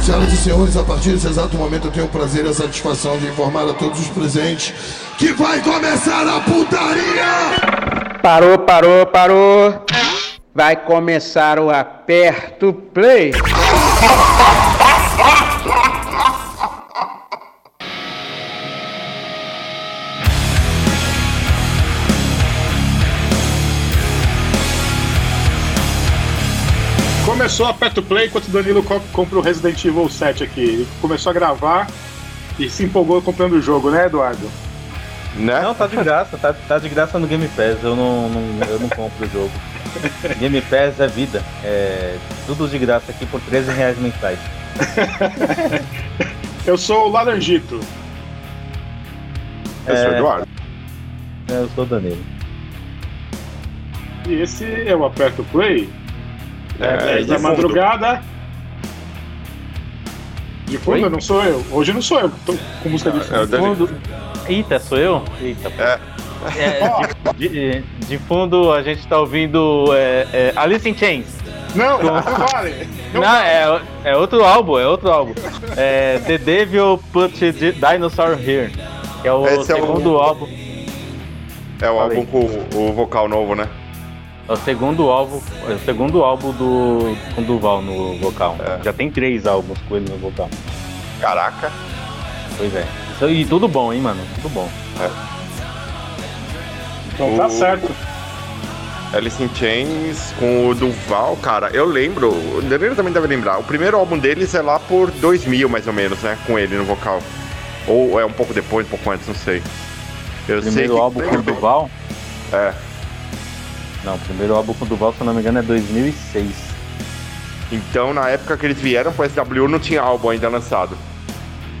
Senhoras e senhores, a partir desse exato momento eu tenho o prazer e a satisfação de informar a todos os presentes que vai começar a putaria! Parou, parou, parou. Vai começar o aperto play. Começou a aperta o play enquanto o Danilo co- compra o Resident Evil 7 aqui. Ele começou a gravar e se empolgou comprando o jogo, né, Eduardo? Né? Não, tá de graça, tá, tá de graça no Game Pass, eu não, não- eu não compro o jogo. Game Pass é vida, é tudo de graça aqui por 13 reais mensais. Eu sou o Laranjito. Eu sou É. o Eduardo. É, Eu sou o Danilo. E esse é o Aperto Play. É, 10 de da fundo. madrugada. De fundo, Oi? não sou eu. Hoje não sou eu tô com música de É o fundo. Fundo... Eita, sou eu? Eita, pô. É. É, de, de- de fundo a gente tá ouvindo é, é, Alice in Chains. Não, não vale. Não, é, é outro álbum, é outro álbum. É The Devil Put the Dinosaur Here. Que é o Esse é o- segundo álbum. É o álbum com o vocal novo, né? É o segundo álbum, é o segundo álbum do com Duval no vocal. É. Já tem três álbuns com ele no vocal. Caraca. Pois é. E tudo bom, hein, mano? Tudo bom. Então tá O- certo. Alice in Chains com o Duval, cara, eu lembro, o Danilo também deve lembrar, o primeiro álbum deles é lá por 2000, mais ou menos, né, com ele no vocal. Ou é um pouco depois, um pouco antes, não sei. Eu sei Primeiro que- álbum com Duval? É. Não, o primeiro álbum com Duval, se eu não me engano, é 2006. Então, na época que eles vieram pro SW, não tinha álbum ainda lançado.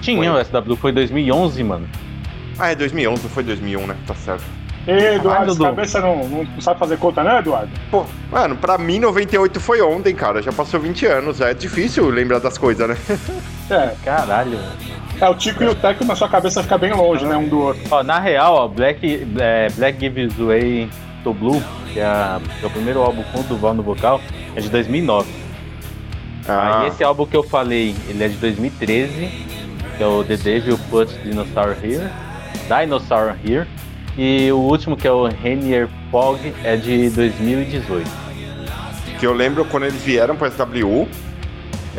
Tinha, Foi. o SW foi 2011, mano. Ah, é 2011, não foi 2001, né? Tá certo. Ei, Eduardo, essa cabeça não, não, sabe fazer conta, né, Eduardo? Pô, mano, pra mim 98 foi ontem, cara. Já passou 20 anos. É difícil lembrar das coisas, né? É, Caralho. é o Tico e o Teco, mas sua cabeça fica bem longe, né, um do outro. Ó, na real, ó, Black, é, Black Gives Way to Blue, que é, a- que é o primeiro álbum com o Duval no vocal, é de 2009. Ah, Aí esse álbum que eu falei, ele é de 2013, que é o The Devil Put Dinosaur Here, Dinosaur Here, e o último que é o Rainier Fog é de 2018. que eu lembro quando eles vieram pro SW.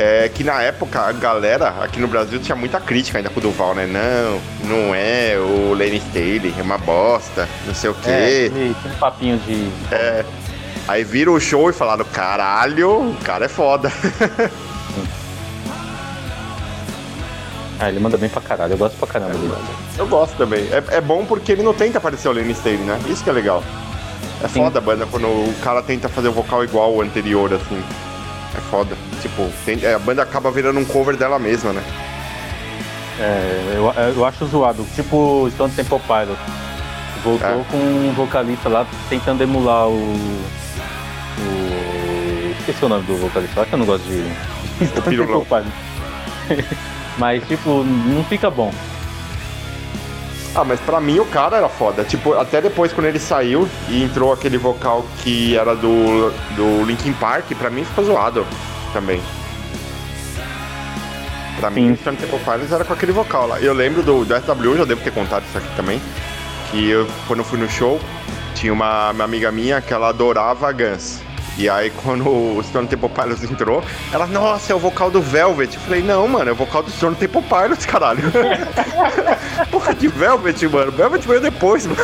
É que na época a galera aqui no Brasil tinha muita crítica ainda com o Duval, né? Não, não é o Lenny Staley, é uma bosta, não sei o quê. É, tem um papinho de. Aí viram o show e falaram: caralho, o cara é foda. Ah, ele manda bem pra caralho, eu gosto pra caramba dele. Eu gosto também. É, é bom porque ele não tenta parecer o Lenny Staley, né? Isso que é legal. É Sim. foda a banda quando o cara tenta fazer o vocal igual ao anterior, assim. É foda. Tipo, tem- é, a banda acaba virando um cover dela mesma, né? É, eu, eu acho zoado, tipo Stone Temple Pilot. Voltou É. com um vocalista lá tentando emular o. o esqueci o nome do vocalista lá, que eu não gosto de. Stone. Temple Pilot. Mas, tipo, não fica bom. Ah, mas pra mim o cara era foda. Tipo, até depois quando ele saiu e entrou aquele vocal que era do, do Linkin Park, pra mim ficou zoado também. Pra mim, Sim. o Stone Temple Pilots era com aquele vocal lá. Eu lembro do, do SW, já devo ter contado isso aqui também, que eu, quando eu fui no show, tinha uma, uma amiga minha que ela adorava Guns. E aí, quando o Stone Temple Pilots entrou, ela, nossa, é o vocal do Velvet. Eu falei, não, mano, é o vocal do Stone Temple Pilots, caralho. Porra de Velvet, mano. Velvet veio depois, mano.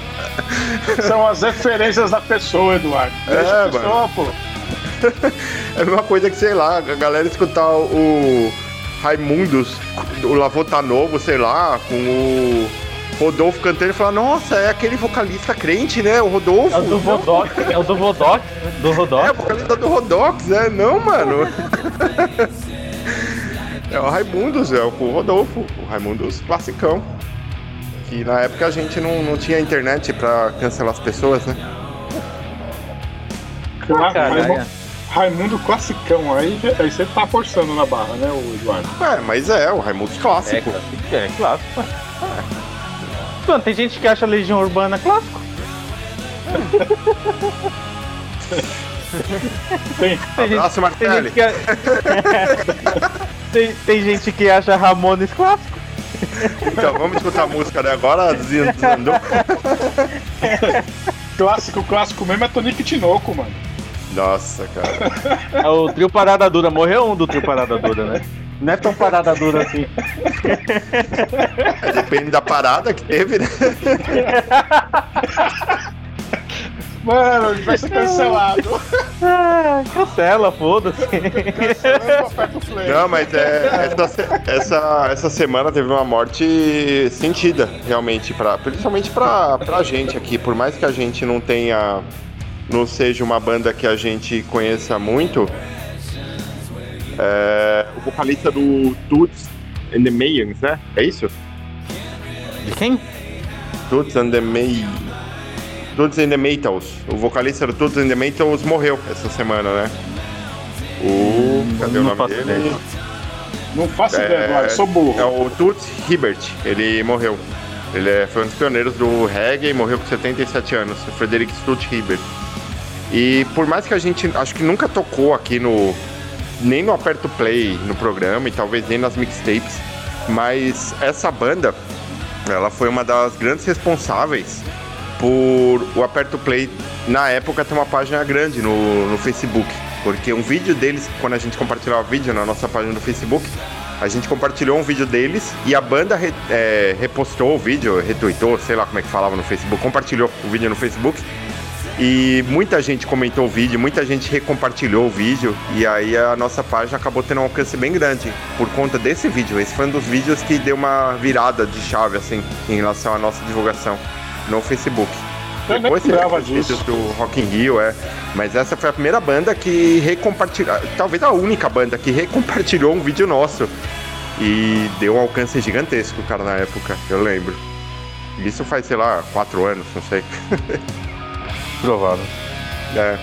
São as referências da pessoa, Eduardo. É, Deixa a pessoa, pô. É a mesma coisa que, sei lá, a galera escutar o Raimundos, o Lavô tá novo, sei lá, com o Rodolfo cantando e falar, nossa, é aquele vocalista crente, né? O Rodolfo. É o do Vodox, é o do Vodox, do É, o Rodox. vocalista do Rodox, é, não, mano. é o Raimundos, é o Rodolfo, o Raimundos classicão. Que na época a gente não, não tinha internet pra cancelar as pessoas, né? Claro, Caralho. Raimundo, Raimundo classicão. Aí, aí você tá forçando na barra, né, o Eduardo? É, mas é, o Raimundos É, clássico. clássico, é clássico. ué. Mano, tem gente que acha Legião Urbana clássico. Tem, Tem gente, Abraço, tem, Martelli. gente que, tem, tem gente que acha Ramones clássico. Então, vamos escutar a música, né? Agora desandou. clássico, clássico mesmo é Tonico Tinoco, mano. Nossa, cara. É o trio Parada Dura. Morreu um do trio Parada Dura, né? Não é tão parada dura assim. Depende da parada que teve, né? Mano, vai ser cancelado. Ah, cancela, foda-se. Não, mas é, essa, essa, essa semana teve uma morte sentida, realmente, pra, principalmente pra, pra gente aqui. Por mais que a gente não tenha. não seja uma banda que a gente conheça muito, é, o vocalista do Toots and the Mayans, né? É isso? De quem? Toots and the May. Toots and the Maytals. O vocalista do Toots and the Maytals morreu essa semana, né? O. Cadê o não nome faço dele? ideia. Não faço É, ideia, Eduardo, sou burro. É o Toots Hibbert, ele morreu. Ele é- foi um dos pioneiros do reggae e morreu com 77 anos, o Frederick Toots Hibbert. E por mais que a gente, acho que nunca tocou aqui no, nem no Aperto Play no programa e talvez nem nas mixtapes, mas essa banda, ela foi uma das grandes responsáveis por o Aperto Play na época ter uma página grande no, no Facebook. Porque um vídeo deles, quando a gente compartilhava vídeo na nossa página do Facebook, a gente compartilhou um vídeo deles e a banda re- é, repostou o vídeo, retweetou, sei lá como é que falava no Facebook, compartilhou o vídeo no Facebook. E muita gente comentou o vídeo, muita gente recompartilhou o vídeo, e aí a nossa página acabou tendo um alcance bem grande por conta desse vídeo. Esse foi um dos vídeos que deu uma virada de chave, assim, em relação à nossa divulgação no Facebook. Eu nem Depois teve lembrava disso. do Rock in Rio, é. Mas essa foi a primeira banda que recompartilhou, talvez a única banda que recompartilhou um vídeo nosso. E deu um alcance gigantesco, cara, na época, eu lembro. Isso faz, sei lá, quatro anos, não sei. Provável. É.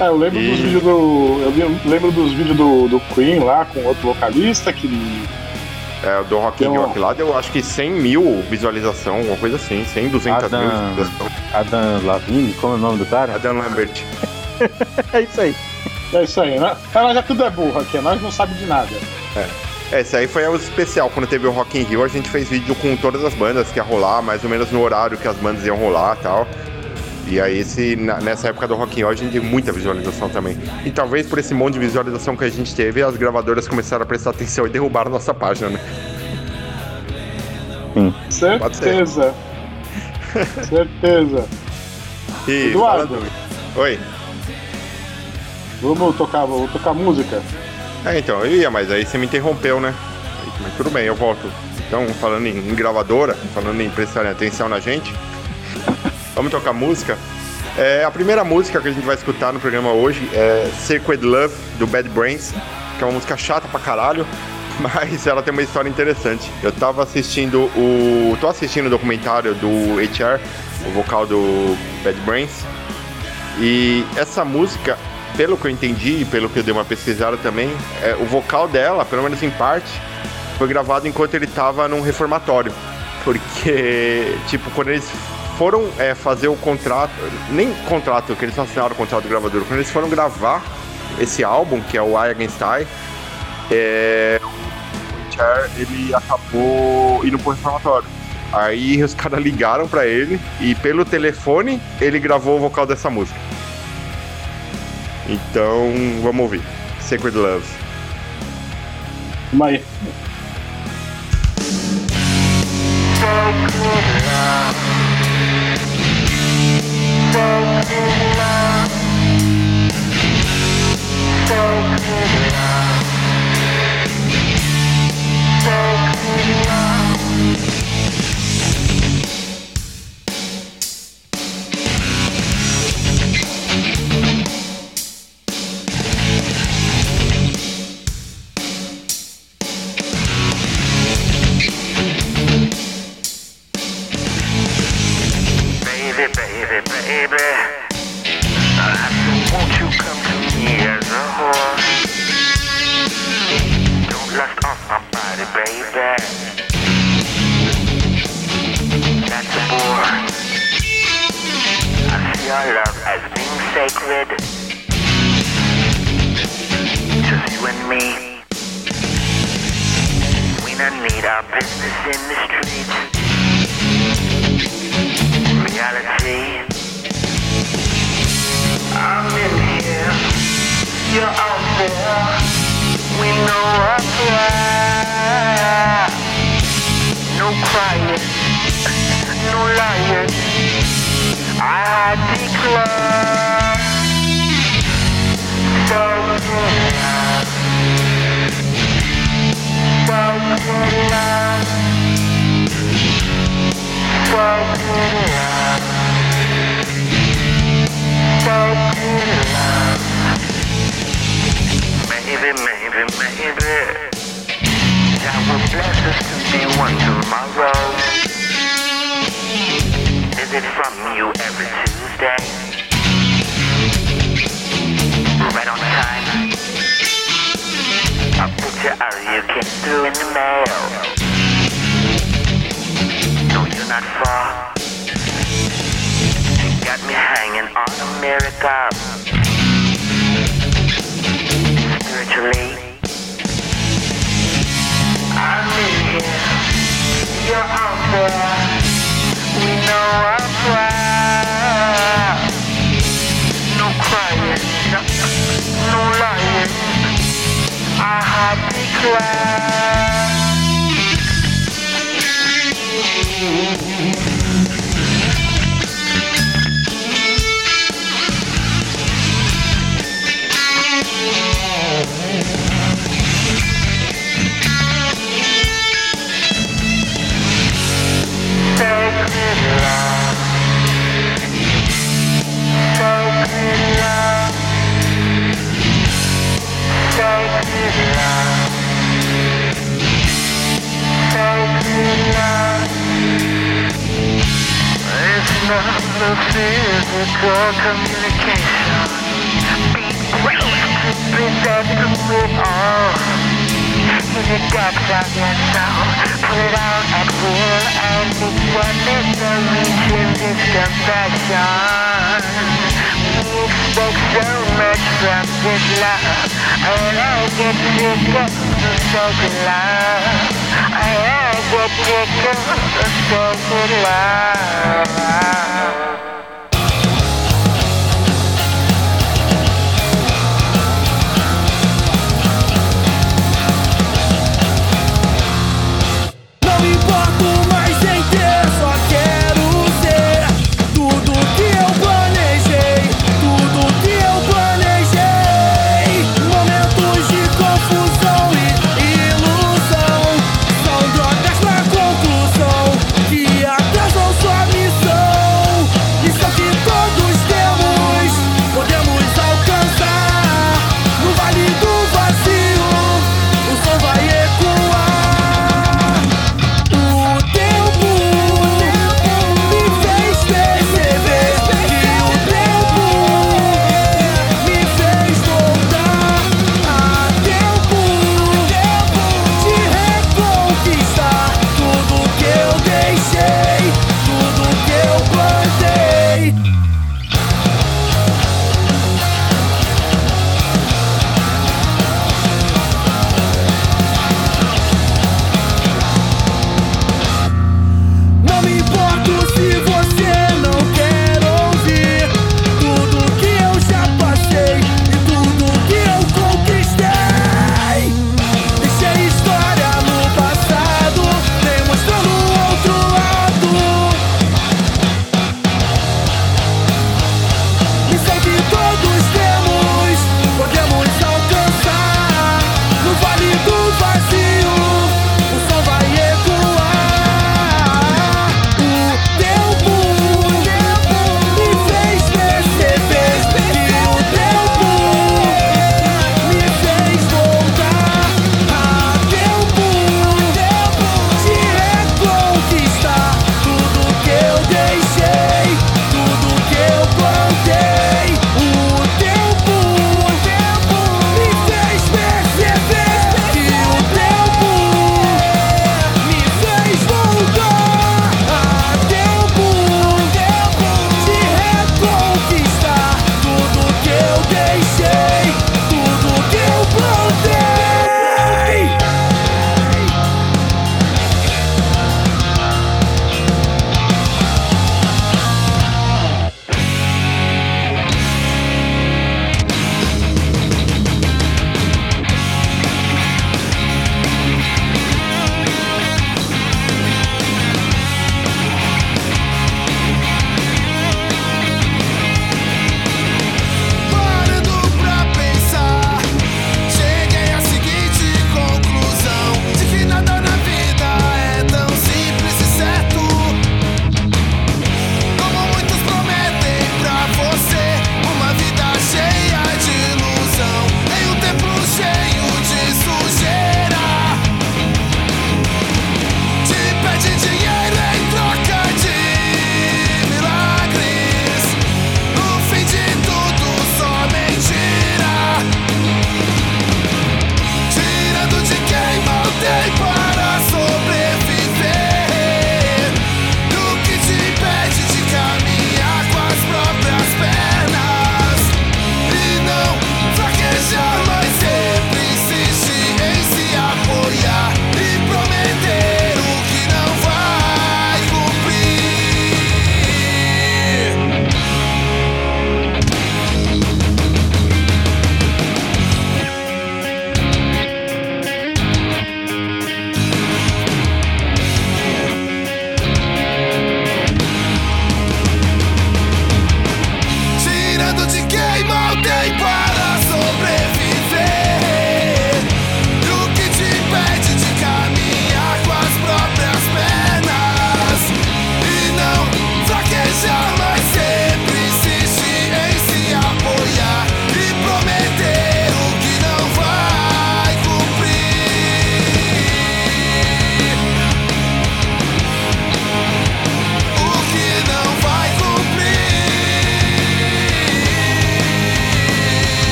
É, eu lembro E- dos vídeos do. Eu lem- lembro dos vídeos do, do Queen lá com outro vocalista que. É, o do Rock in uma- aqui lá deu acho que 100 mil visualização, alguma coisa assim, 100, 200 mil Adam- visualização. Adam Lavigne, como é o nome do cara? Adam Lambert. É isso aí. É isso aí, né? Ah, Nós já tudo é burro aqui, nós não sabemos de nada. É, esse aí foi o especial. Quando teve o Rock in Rio, a gente fez vídeo com todas as bandas que ia rolar, mais ou menos no horário que as bandas iam rolar e tal. E aí, esse, na- nessa época do Rock in Rio, a gente teve muita visualização também. E talvez por esse monte de visualização que a gente teve, as gravadoras começaram a prestar atenção e derrubaram nossa página, né? Certeza. Certeza. E, Eduardo. falando- Oi. Vamos tocar, vamos tocar música. É, então, eu ia, mas aí você me interrompeu, né? Mas tudo bem, eu volto. Então, falando em, em gravadora, falando em prestarem atenção na gente, vamos tocar música. É, a primeira música que a gente vai escutar no programa hoje é Sacred Love, do Bad Brains, que é uma música chata pra caralho, mas ela tem uma história interessante. Eu tava assistindo o. tô assistindo o documentário do HR, o vocal do Bad Brains, e essa música, pelo que eu entendi e pelo que eu dei uma pesquisada também, é, o vocal dela, pelo menos em parte, foi gravado enquanto ele tava num reformatório. Porque, tipo, quando eles foram é, fazer o contrato, nem contrato, que eles assinaram o contrato do gravador, quando eles foram gravar esse álbum, que é o I Against I, é, o Cher, ele acabou indo pro reformatório. Aí os caras ligaram pra ele e pelo telefone ele gravou o vocal dessa música. Então, vamos ouvir. Sacred Love. Vamos aí. Thank you. baby. Won't you come to me as a whore? Don't lust my body, baby. That's a. I see our love as being sacred. Just you and me. We don't need our business in the streets. Reality. I'm in here. You're out there. We know what's right. No crying. No lying. I declare. So good love. Maybe, maybe, maybe. Will bless us to be one tomorrow. Visit from you every Tuesday. Right on time. A picture of you through in the mail. No, you're not far hanging on a miracle. Spiritually, I'm in here. You're out there. We know our pride. No crying, no lying. I hardly cry. Not the physical communication. Be brave to present it all. In the depths of your soul, pull it out at will, and it's what necessary to this confession. We expect so much from this love, and I get sick of the sacred love. I get sick of the sacred love. Me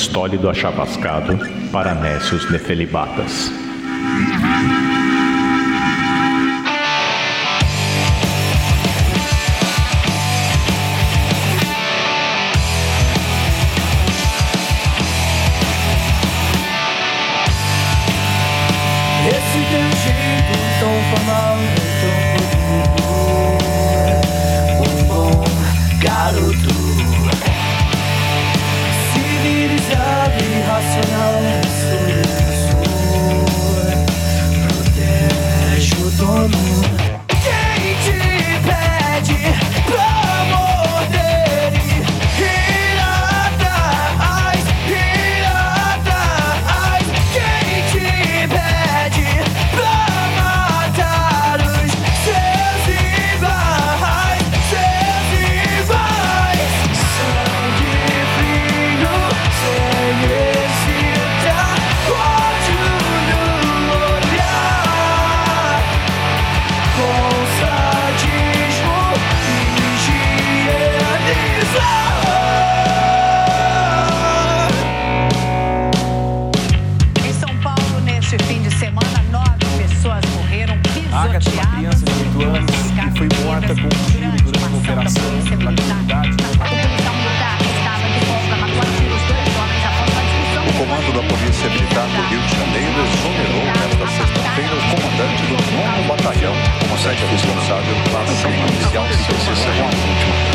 estólido achavascado, para nécios nefelibatas. Esse teu jeito tão formal, tão bonito irracional sou, sou. Protejo o dono. batalhão, com responsável para a policial um se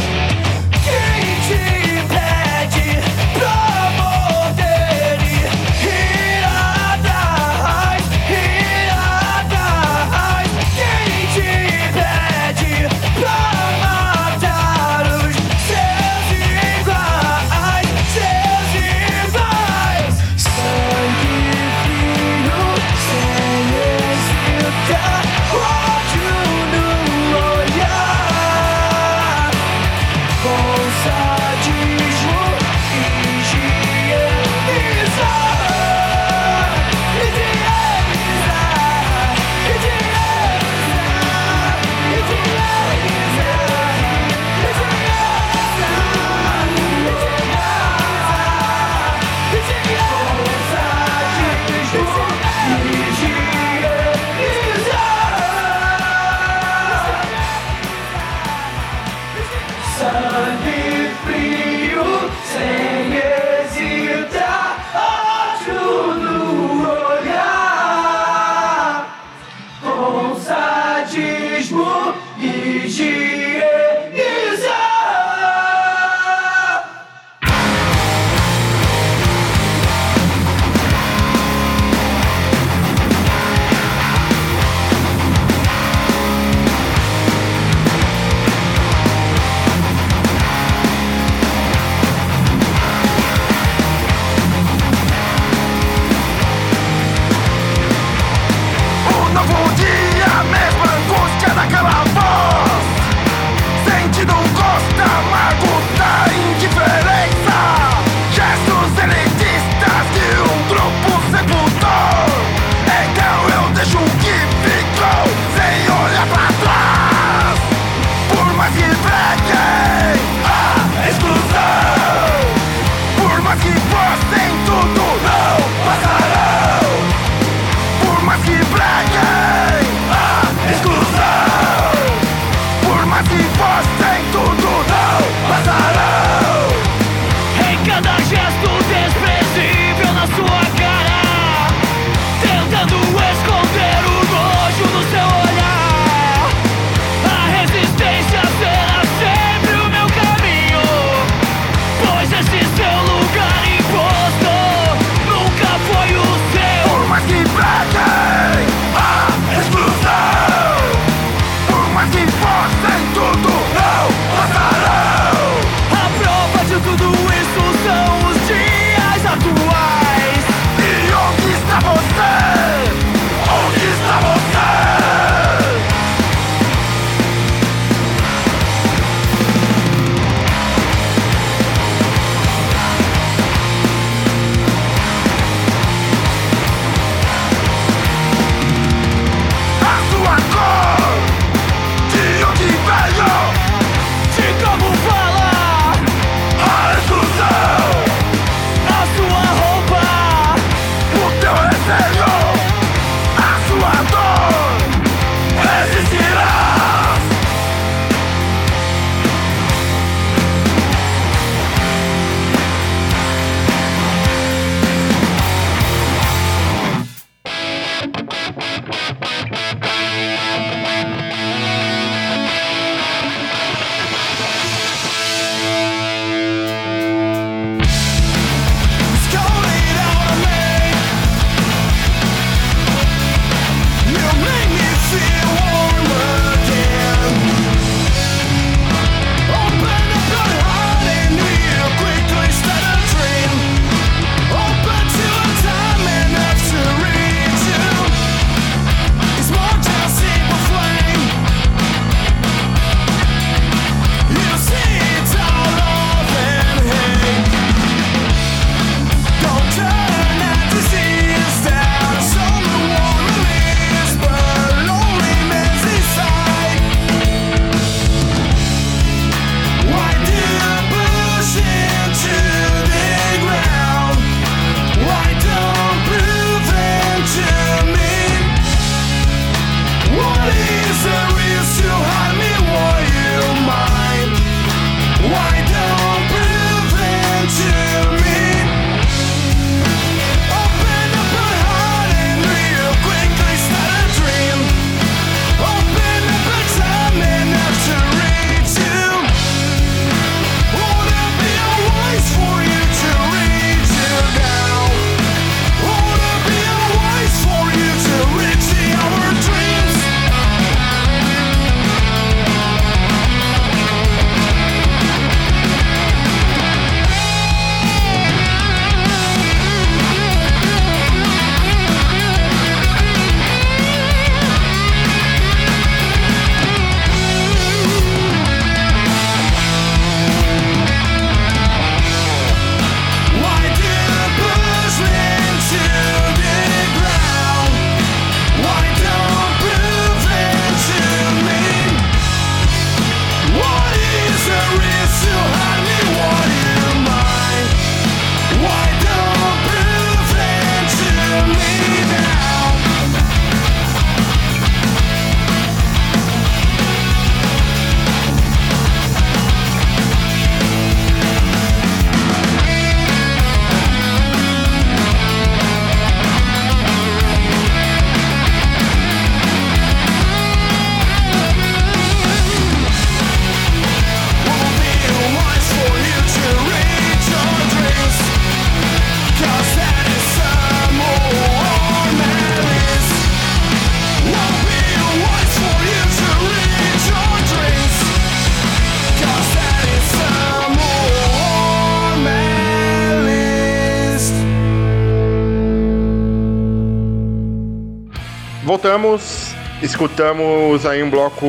voltamos, escutamos aí um bloco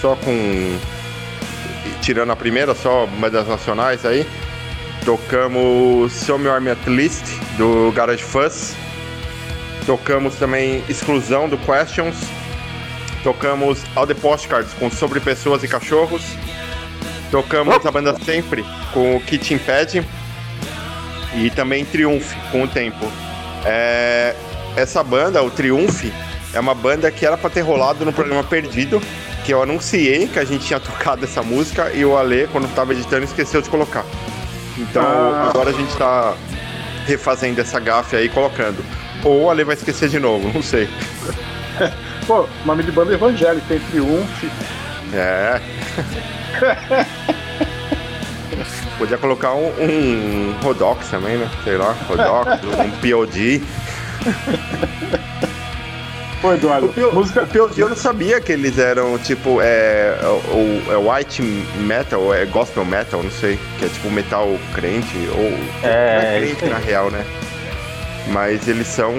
só com. Tirando a primeira, só bandas nacionais aí. Tocamos Show Me Army At Least, do Garage Fuzz. Tocamos também Exclusão, do Questions. Tocamos All The Postcards, com Sobre Pessoas e Cachorros. Tocamos a banda Sempre, com o Kitchen Pad. E também Triumph, com o Tempo. É, essa banda, o Triumph, é uma banda que era pra ter rolado no programa Perdido, que eu anunciei que a gente tinha tocado essa música e o Ale, quando tava editando, esqueceu de colocar. Então Ah. agora a gente tá refazendo essa gafe aí colocando. Ou o Ale vai esquecer de novo, não sei. Pô, nome de banda evangélica, tem Triumph. É. Podia colocar um, um Rodox também, né? Sei lá, Rodox, um POD. Pô, Eduardo, O, Pio, música. o POD eu não sabia que eles eram tipo é, o, é white metal, é gospel metal, não sei, que é tipo metal crente ou não é É, crente na real, né? Mas eles são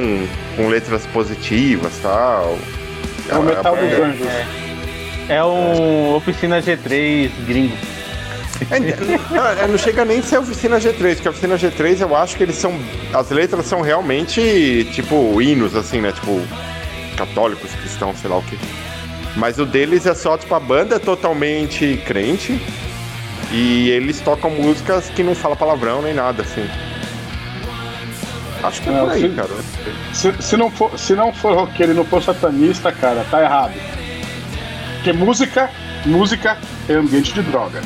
com letras positivas, tal. É o metal dos é, anjos. É um Oficina G3 gringo. É, não, é, não chega nem a ser oficina G3, porque a oficina G3 eu acho que eles são. As letras são realmente, tipo, hinos, assim, né? Tipo, católicos, cristãos, sei lá o quê. Mas o deles é só, tipo, a banda é totalmente crente. E eles tocam músicas que não fala palavrão nem nada, assim. Acho que é Não, por aí, sim. cara. Se, se não for, se não for roqueiro e não for satanista, cara, tá errado. Porque música, música é ambiente de droga.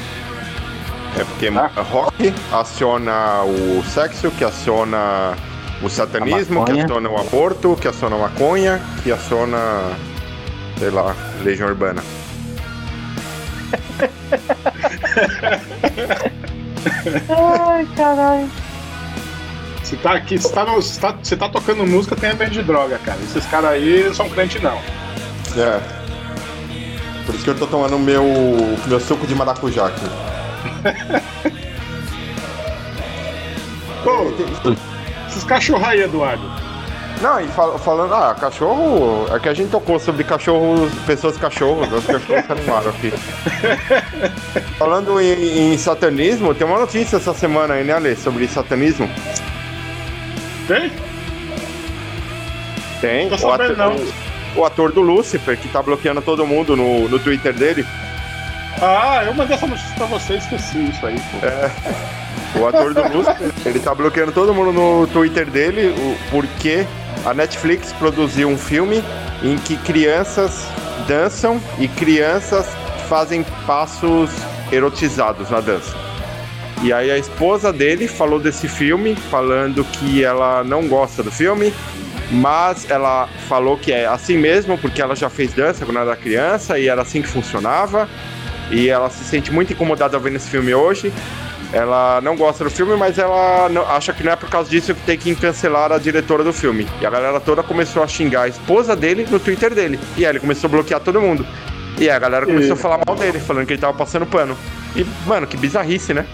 É porque rock aciona o sexo, que aciona o satanismo, A que aciona o aborto, que aciona a maconha, que aciona, sei lá, legião urbana. Ai, caralho. Se tá aqui, se tá, no- se tá, se tá tocando música, tem ambiente de droga, cara. Esses caras aí não são crente, não. É. Por isso que eu tô tomando meu, meu suco de maracujá aqui. Pô, esses cachorros aí, Eduardo. Não, e fal- falando, ah, cachorro. É que a gente tocou sobre cachorros, pessoas cachorros, as pessoas se animaram aqui. falando em, em satanismo, tem uma notícia essa semana aí, né, Ale, sobre satanismo. Tem? Tem. Tô o, ator, não. o ator do Lucifer, que tá bloqueando todo mundo no, no Twitter dele. Ah, eu mandei essa notícia pra você esqueci isso aí, pô. É, o ator do Lucifer, ele tá bloqueando todo mundo no Twitter dele porque a Netflix produziu um filme em que crianças dançam e crianças fazem passos erotizados na dança. E aí a esposa dele falou desse filme, falando que ela não gosta do filme, mas ela falou que é assim mesmo, porque ela já fez dança quando era criança e era assim que funcionava. E ela se sente muito incomodada vendo esse filme hoje. Ela não gosta do filme, mas ela não- acha que não é por causa disso que tem que cancelar a diretora do filme. E a galera toda começou a xingar a esposa dele no Twitter dele. E aí ele começou a bloquear todo mundo. E aí a galera começou E- a falar mal dele, falando que ele tava passando pano. E, mano, que bizarrice, né?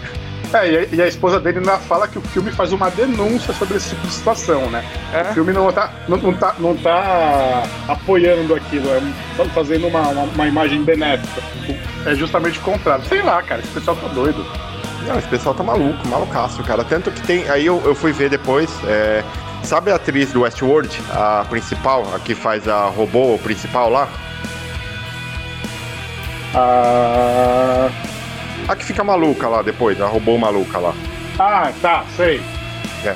É, e a, e a esposa dele ainda fala que o filme faz uma denúncia sobre esse tipo de situação, né? É. O filme não tá, não, não tá, não tá apoiando aquilo, é tá fazendo uma, uma, uma imagem benéfica. É justamente o contrário. Sei lá, cara, esse pessoal tá doido. Não, esse pessoal tá maluco, malucaço, cara. Tanto que tem. Aí eu, eu fui ver depois. é, sabe a atriz do Westworld, a principal, a que faz a robô principal lá? Ah, A que fica maluca lá depois, a robô maluca lá. ah tá, sei. É.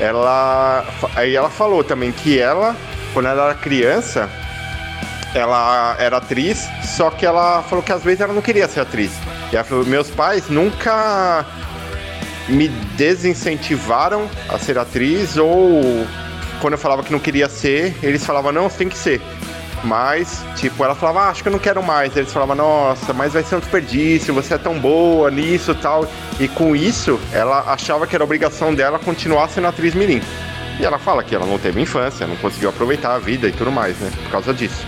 Ela. Aí ela falou também que ela, quando ela era criança, ela era atriz, só que ela falou que às vezes ela não queria ser atriz. Falou, meus pais nunca me desincentivaram a ser atriz, ou quando eu falava que não queria ser, eles falavam, não, você tem que ser. Mas, tipo, ela falava, ah, acho que eu não quero mais. Eles falavam, nossa, mas vai ser um desperdício, você é tão boa nisso e tal. E com isso, ela achava que era obrigação dela continuar sendo atriz mirim. E ela fala que ela não teve infância, não conseguiu aproveitar a vida e tudo mais, né? Por causa disso.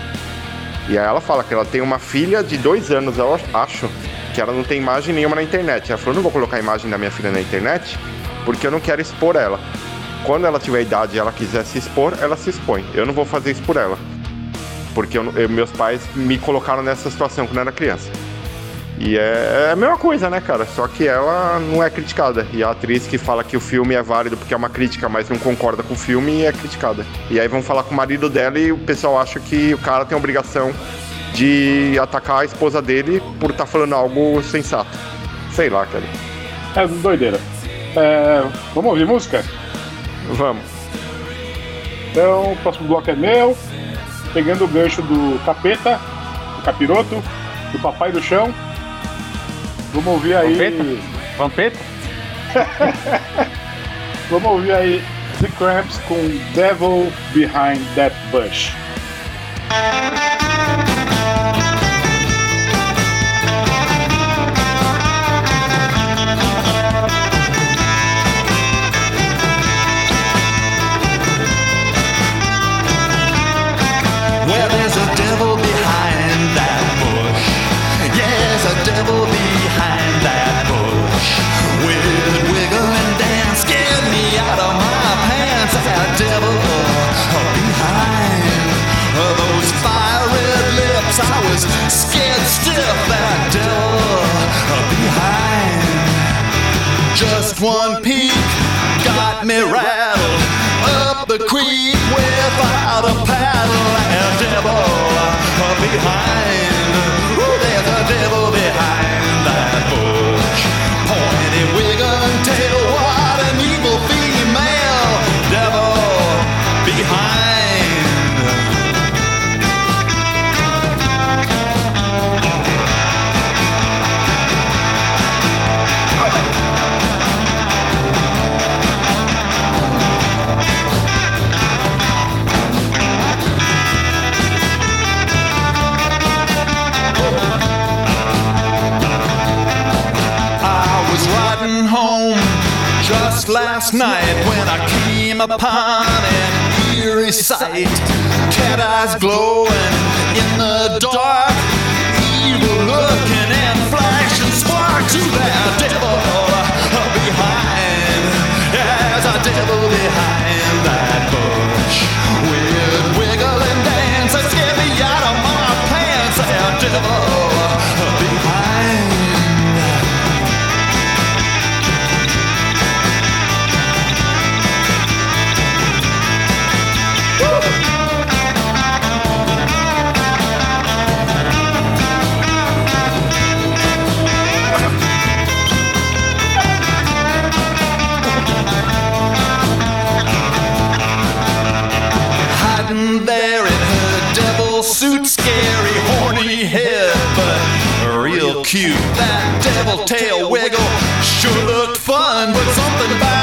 E aí ela fala que ela tem uma filha de dois anos, eu acho, que ela não tem imagem nenhuma na internet. Ela falou, não vou colocar a imagem da minha filha na internet, porque eu não quero expor ela. Quando ela tiver idade e ela quiser se expor, ela se expõe. Eu não vou fazer isso por ela. Porque eu- eu- meus pais me colocaram nessa situação quando eu era criança. E é, é a mesma coisa, né, cara? Só que ela não é criticada. E a atriz que fala que o filme é válido porque é uma crítica, mas não concorda com o filme, é criticada. E aí vão falar com o marido dela e o pessoal acha que o cara tem obrigação de atacar a esposa dele por estar falando algo sensato. Sei lá, cara. É doideira. É, vamos ouvir música? Vamos. Então, o próximo bloco é meu. Pegando o gancho do capeta, do capiroto, do papai do chão. Vamos ouvir aí. Vampeta? Vamos ouvir aí The Cramps com Devil Behind That Bush. One peek got me rattled up the creek without a paddle. And devil behind, night when I came upon an eerie sight. Cat eyes glowing in the dark, evil looking and flashing spark to that devil cute. That devil tail wiggle sure looked fun, but something about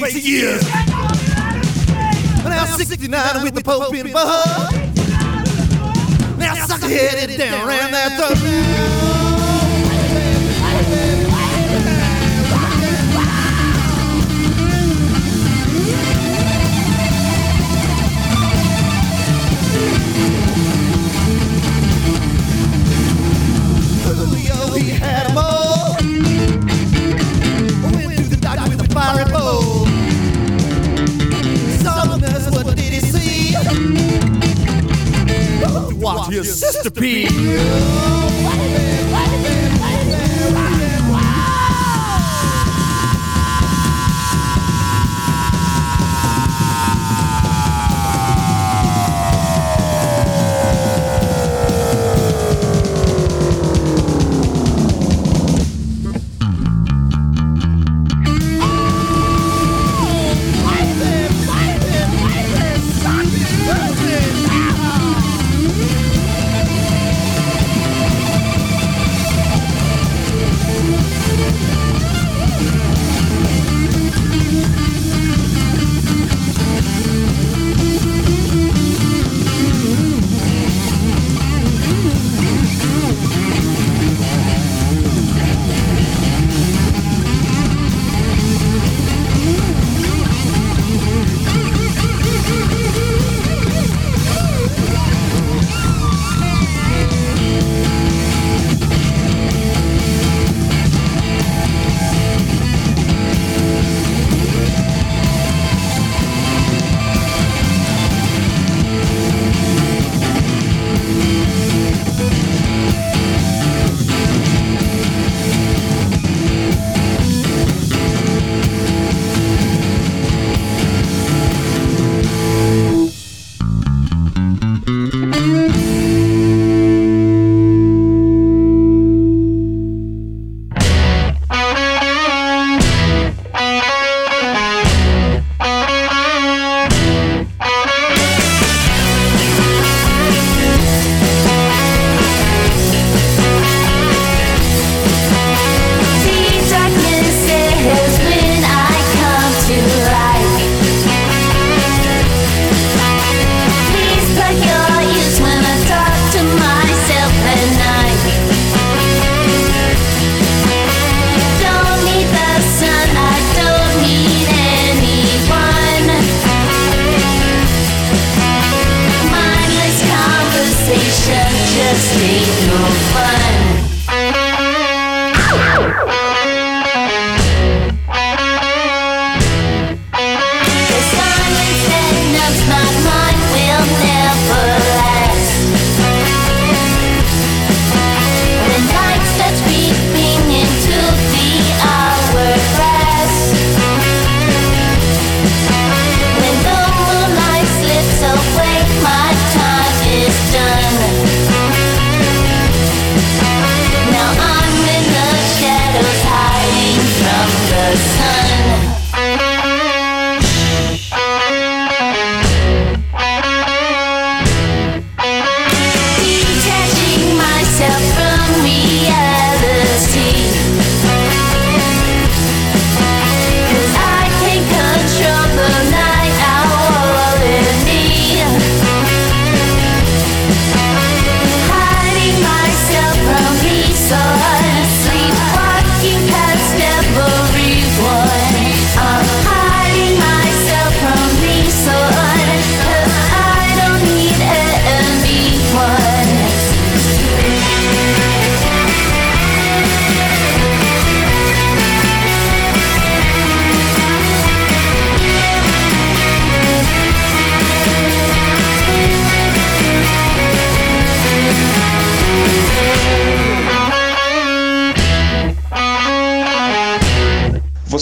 crazy years. Now 69 with the Pope in bud. Now suck sucker headed down around that throat. your sister pee.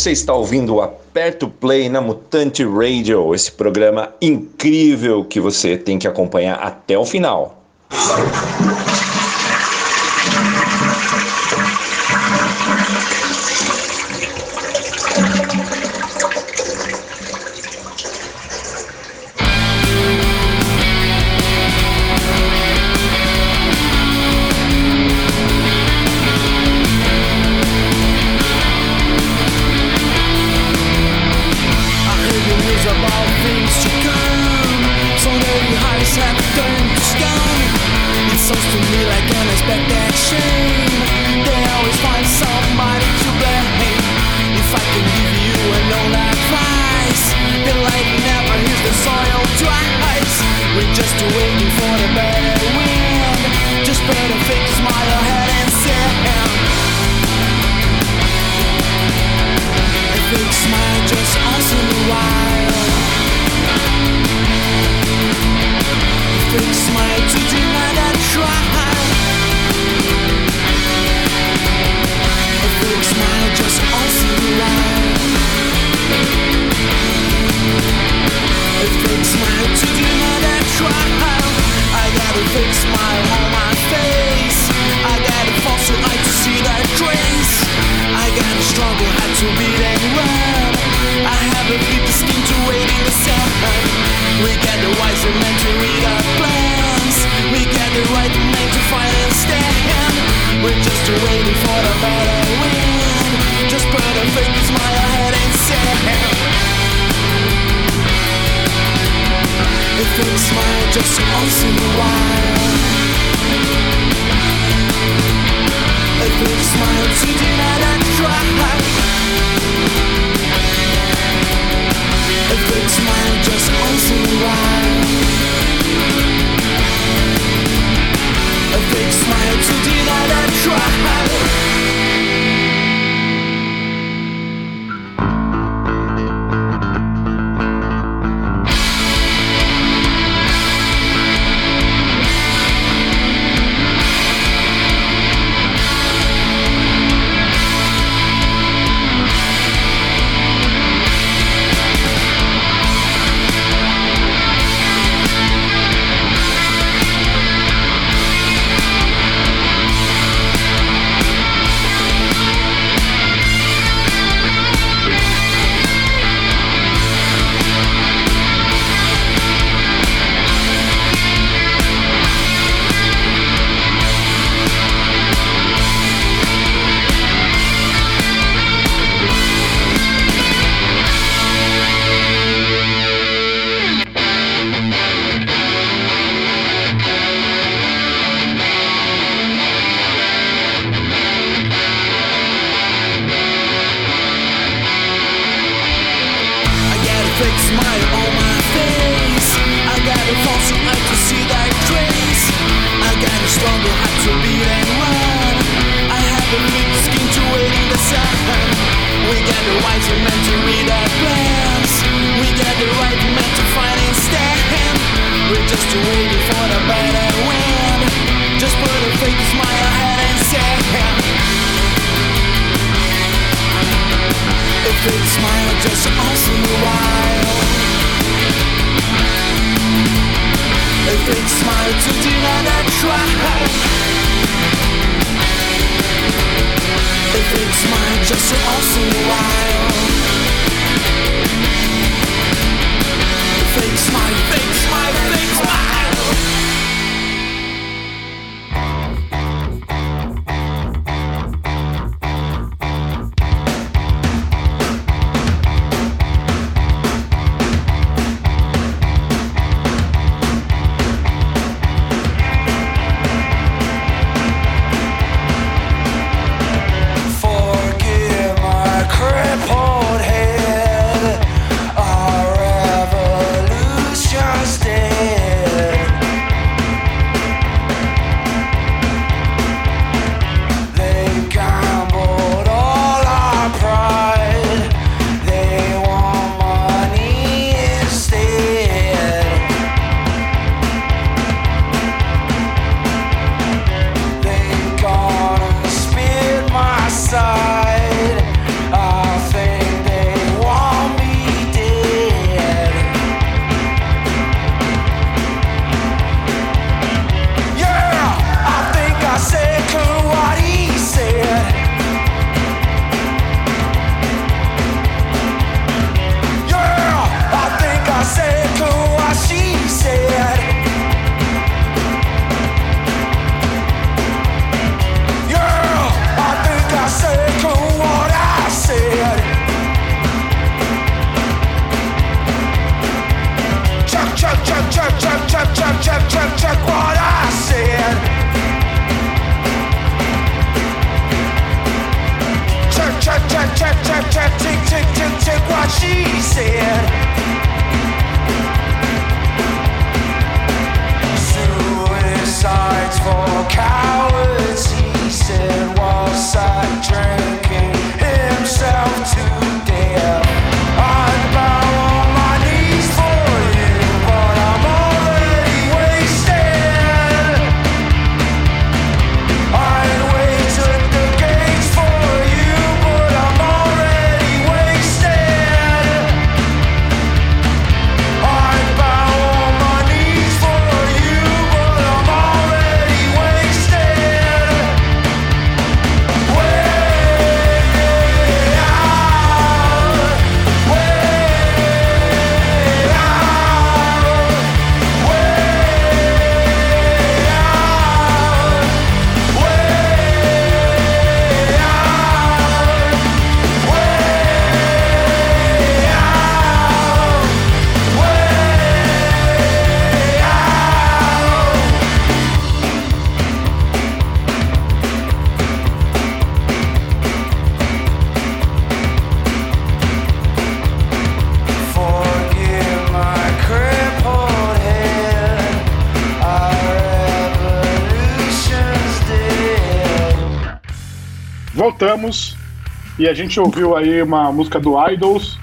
Você está ouvindo o Aperto Play na Mutante Radio, esse programa incrível que você tem que acompanhar até o final. E a gente ouviu aí uma música do Idols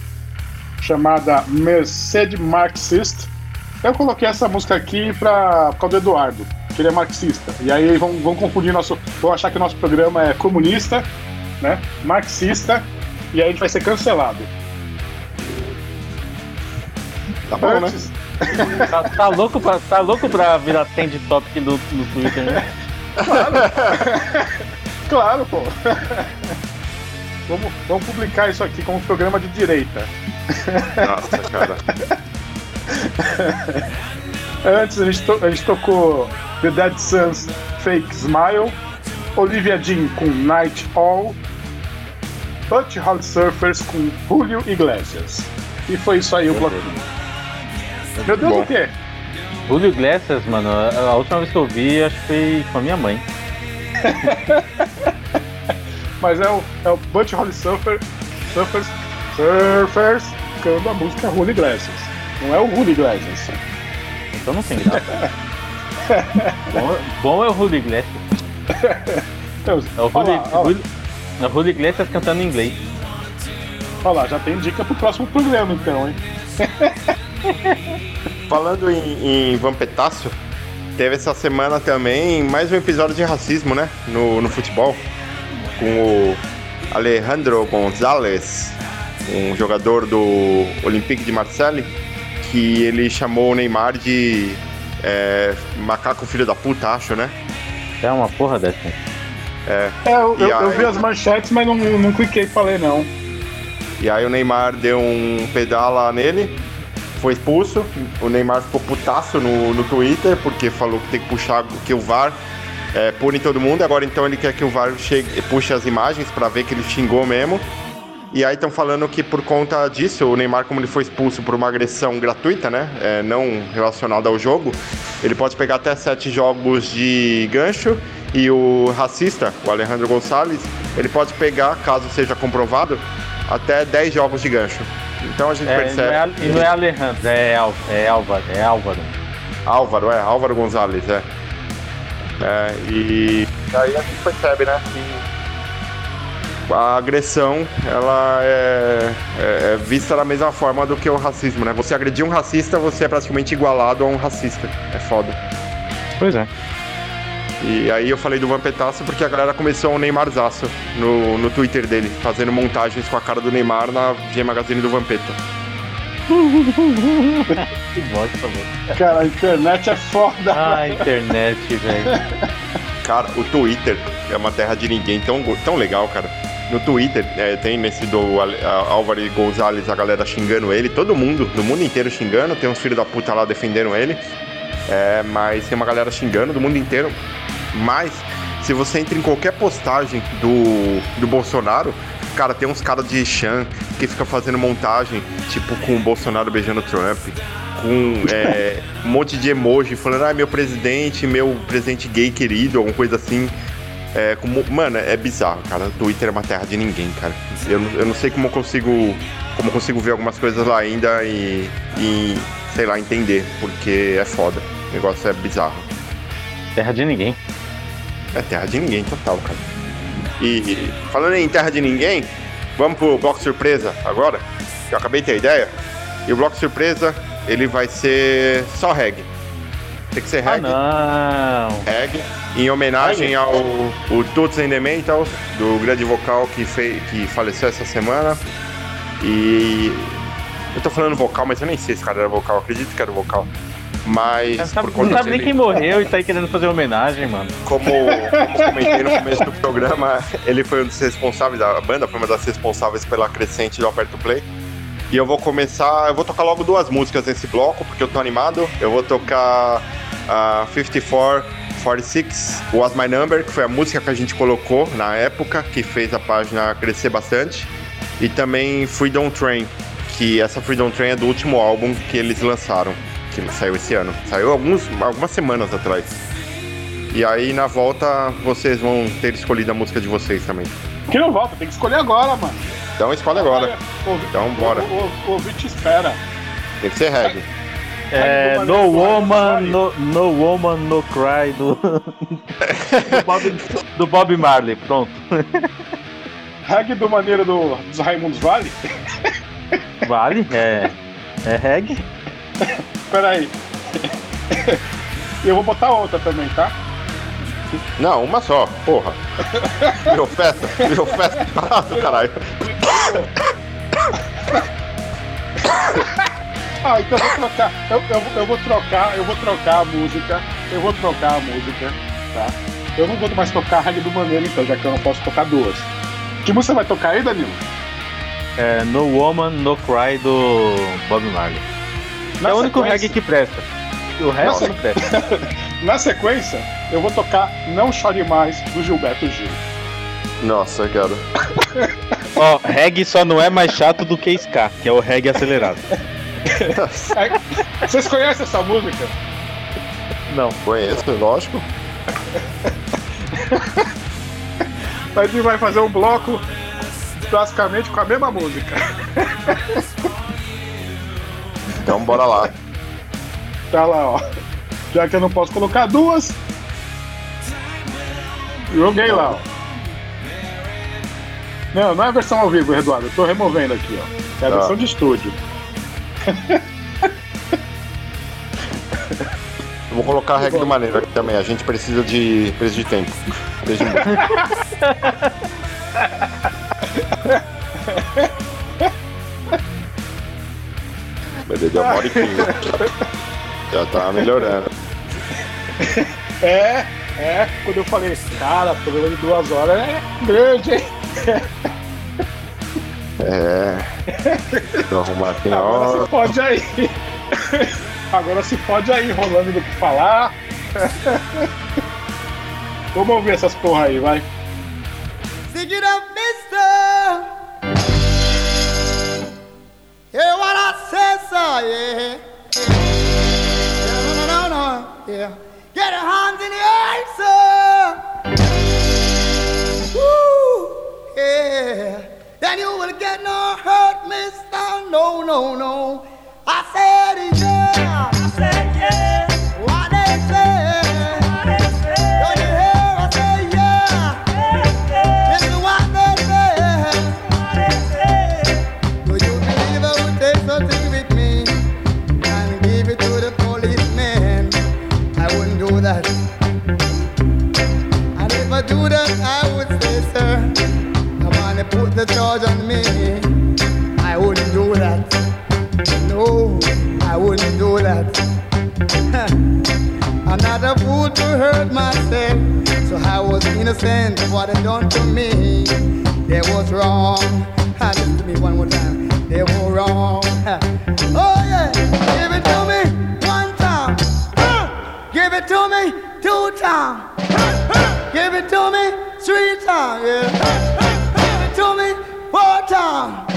chamada Mercedes Marxist. Eu coloquei essa música aqui pra, por causa do Eduardo, que ele é marxista. E aí vão, vão confundir nosso. vão achar que nosso programa é comunista, né? Marxista, e aí a gente vai ser cancelado. Tá bom, né? Tá, tá louco pra, tá louco pra virar trend topic no, no Twitter, né? Claro, pô. Vamos, vamos publicar isso aqui como programa de direita. Nossa, cara. Antes a gente, to- a gente tocou The Dead Suns Fake Smile, Olivia Jean com Night All, Butch Hard Surfers com Julio Iglesias. E foi isso aí o bloquinho. Meu Deus, Bom. o quê? Julio Iglesias, mano, a a última vez que eu vi, acho que foi com a minha mãe. Mas é o, é o Butch Hard Surfer, Surfers, Surfers cantando a música Julio Iglesias. Não é o Julio Iglesias. Então não tem graça. bom, bom é o Iglesias. Então, É o lá. Julio- é o Julio Iglesias cantando em inglês. Olha lá, já tem dica pro próximo programa então, hein? Falando em, em Vampetácio, teve essa semana também mais um episódio de racismo, né? No, no futebol. Com o Alejandro Gonzalez, um jogador do Olympique de Marseille, que ele chamou o Neymar de é, macaco filho da puta, acho, né? É uma porra dessa. É. É, eu, E eu, eu aí- vi as manchetes, mas não, não cliquei pra ler, não. E aí o Neymar deu um pedala nele, foi expulso. O Neymar ficou putaço no, no Twitter, porque falou que tem que puxar, que o VAR é, pune todo mundo. Agora então ele quer que o VAR chegue, puxe as imagens pra ver que ele xingou mesmo. E aí estão falando que por conta disso, o Neymar, como ele foi expulso por uma agressão gratuita, né? é, não relacionada ao jogo, ele pode pegar até sete jogos de gancho. E o racista, o Alejandro Gonçalves, ele pode pegar, caso seja comprovado, até 10 jogos de gancho. Então a gente É, percebe. não é, e não é Alejandro, é, Al, é Álvaro. É Álvaro. Álvaro, é, Álvaro Gonzalez, é. É, e aí a gente percebe, né, que a agressão, ela é, é- é vista da mesma forma do que o racismo, né? Você agredir um racista, você é praticamente igualado a um racista. É foda. Pois é. E aí eu falei do Vampetaço porque a galera começou um Neymarzaço no, no Twitter dele, fazendo montagens com a cara do Neymar na G Magazine do Vampeta. Que bosta, velho. Cara, a internet é foda. Ah, internet, velho. Cara, o Twitter é uma terra de ninguém tão, tão legal, cara. No Twitter, é, tem nesse do a- Álvaro Gonzalez, a galera xingando ele, todo mundo, do mundo inteiro xingando, tem uns filhos da puta lá defendendo ele. É, mas tem uma galera xingando do mundo inteiro. Mas, se você entra em qualquer postagem do, do Bolsonaro, cara, tem uns caras de Chan que fica fazendo montagem, tipo, com o Bolsonaro beijando o Trump, com é, um monte de emoji falando, ah, meu presidente, meu presidente gay querido, alguma coisa assim. É, como, mano, é bizarro, cara. O Twitter é uma terra de ninguém, cara. Eu, não- eu não sei como eu consigo. Como eu consigo ver algumas coisas lá ainda e, e, sei lá, entender, porque é foda. O negócio é bizarro. Terra de ninguém. É terra de ninguém, total, cara. E, falando em terra de ninguém, vamos pro bloco surpresa agora. Eu acabei de ter a ideia. E o bloco surpresa, ele vai ser só reggae. Tem que ser Ah, reggae. não. reggae, em homenagem ao o Toots and the Mentals, do grande vocal que, fei, que faleceu essa semana. E eu tô falando vocal, mas eu nem sei se cara era vocal, acredito que era vocal. Mas Não sabe, não sabe nem quem morreu e tá aí querendo fazer homenagem, mano. como, como comentei no começo do programa, ele foi um dos responsáveis, a banda foi uma das responsáveis pela crescente do Aperto Play. E eu vou começar, eu vou tocar logo duas músicas nesse bloco, porque eu tô animado. Eu vou tocar a 54 46, Was My Number, que foi a música que a gente colocou na época, que fez a página crescer bastante. E também Freedom Train, que essa Freedom Train é do último álbum que eles lançaram, que saiu esse ano. Saiu alguns, algumas semanas atrás. E aí na volta vocês vão ter escolhido a música de vocês também. Que não volta, tem que escolher agora, mano. Então escolhe agora. O, o, Então bora. O, ouvinte espera. Tem que ser reggae. É, do no Woman, no, no Woman, No Cry do, do, Bob, do Bob Marley. Pronto. Reggae do maneiro do, dos Raimundos Vale? Vale, é, é reggae. Pera aí. Eu vou botar outra também, tá? Não, uma só, porra. Virou festa, virou festa parado, caralho. Ah, então eu vou trocar. Eu, eu, eu vou trocar, eu vou trocar a música. Eu vou trocar a música, tá? Eu não vou mais tocar reggae do maneiro, então, já que eu não posso tocar duas. Que música você vai tocar aí, Danilo? É, no Woman, No Cry do Bob Marley. Na é o único sequência- reggae que presta. O resto não presta. Na sequência, eu vou tocar Não Chore Mais, do Gilberto Gil. Nossa, cara. Ó, reggae só não é mais chato do que ska, que é o reggae acelerado. É, Vocês conhecem essa música? Não. Conheço, lógico. A gente vai fazer um bloco basicamente com a mesma música. Então bora lá. Tá lá, ó. Já que eu não posso colocar duas, joguei lá, ó. Não, não é a versão ao vivo, Eduardo. Eu tô removendo aqui, ó. É a Tá. versão de estúdio. Eu vou colocar a regra do maneiro aqui também. A gente precisa de, precisa de tempo. Precisa música. Beleza, deu uma hora e quinze. Já tá melhorando. É, é, quando eu falei, cara, programa de duas horas é grande, hein? É. Vou arrumar aqui na Agora hora. se pode aí. Agora se pode aí, rolando do que falar. Vamos ouvir essas porra aí, vai. Sing it yeah. yeah. No, no, no, no, yeah. Get your hands in the air, sir. Woo, yeah. Then you will get no hurt, mister. No, no, no. I said, yeah. I said, yeah. I I would say, sir, on and put the charge on me. I wouldn't do that. No, I wouldn't do that. I'm not a fool to hurt myself, so I was innocent what they done to me. They was wrong. To me one more time. Wrong. Oh yeah, give it to me one time. Give it to me two times. Give it to me three times. Yeah. Give it to me four times.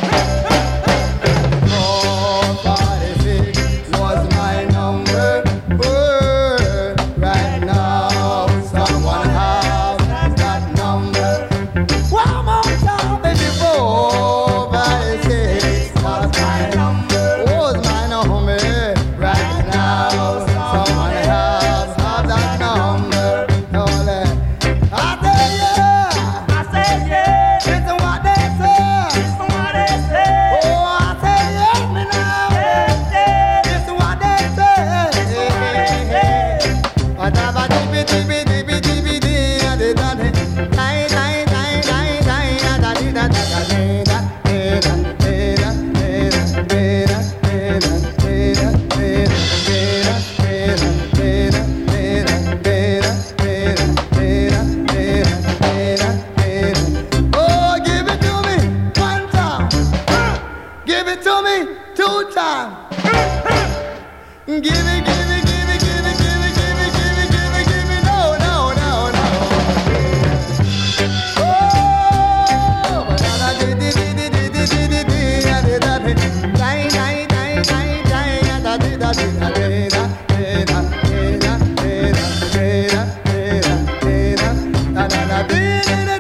na na na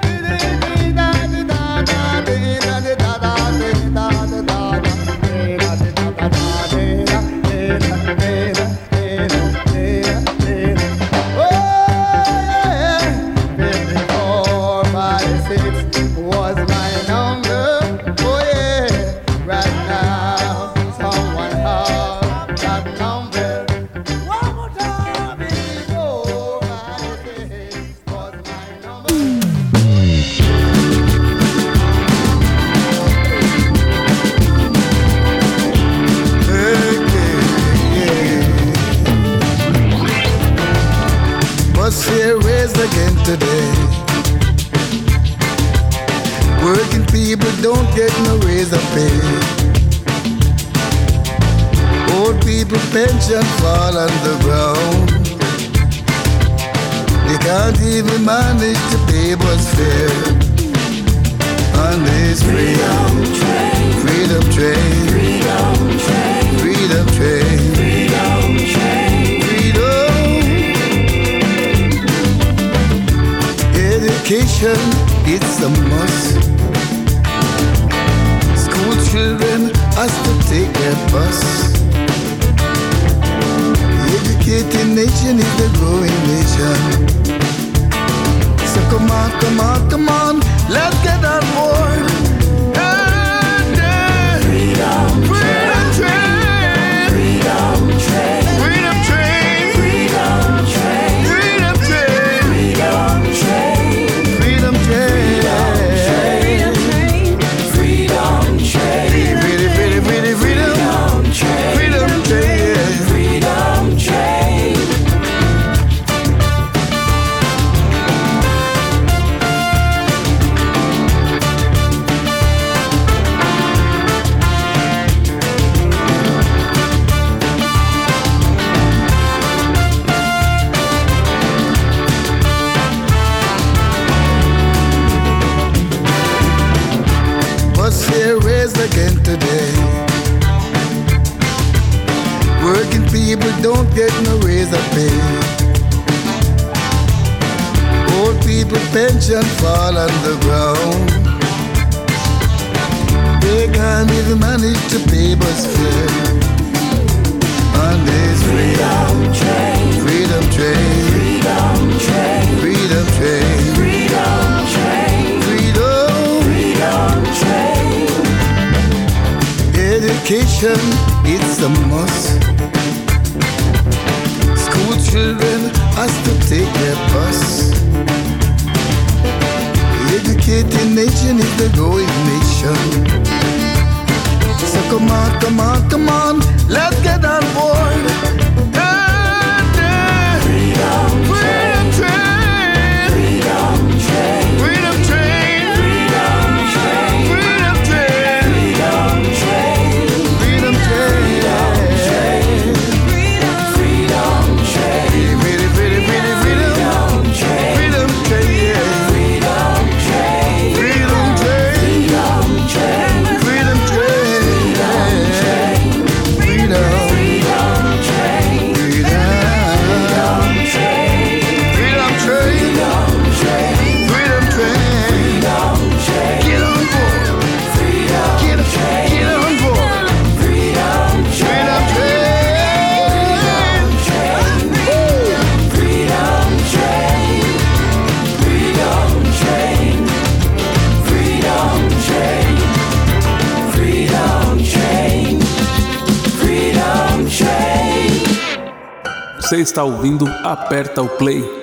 está ouvindo Aperta o Play.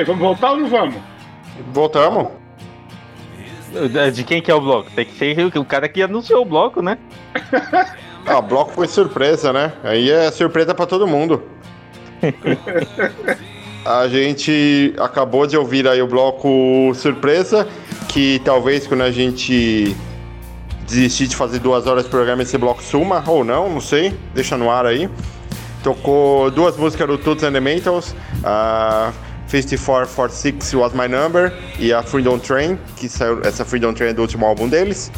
Aí, vamos voltar ou não vamos? Voltamos? De quem que é o bloco? Tem que ser o cara que anunciou o bloco, né? Ah, o bloco foi surpresa, né? Aí é surpresa pra todo mundo. A gente acabou de ouvir aí o bloco surpresa, que talvez quando a gente desistir de fazer duas horas de programa esse bloco suma, ou não, não sei, deixa no ar aí. Tocou duas músicas do Toots and the Mentals, a 5446 Was My Number e a Freedom Train, que saiu, essa Freedom Train é do último álbum deles.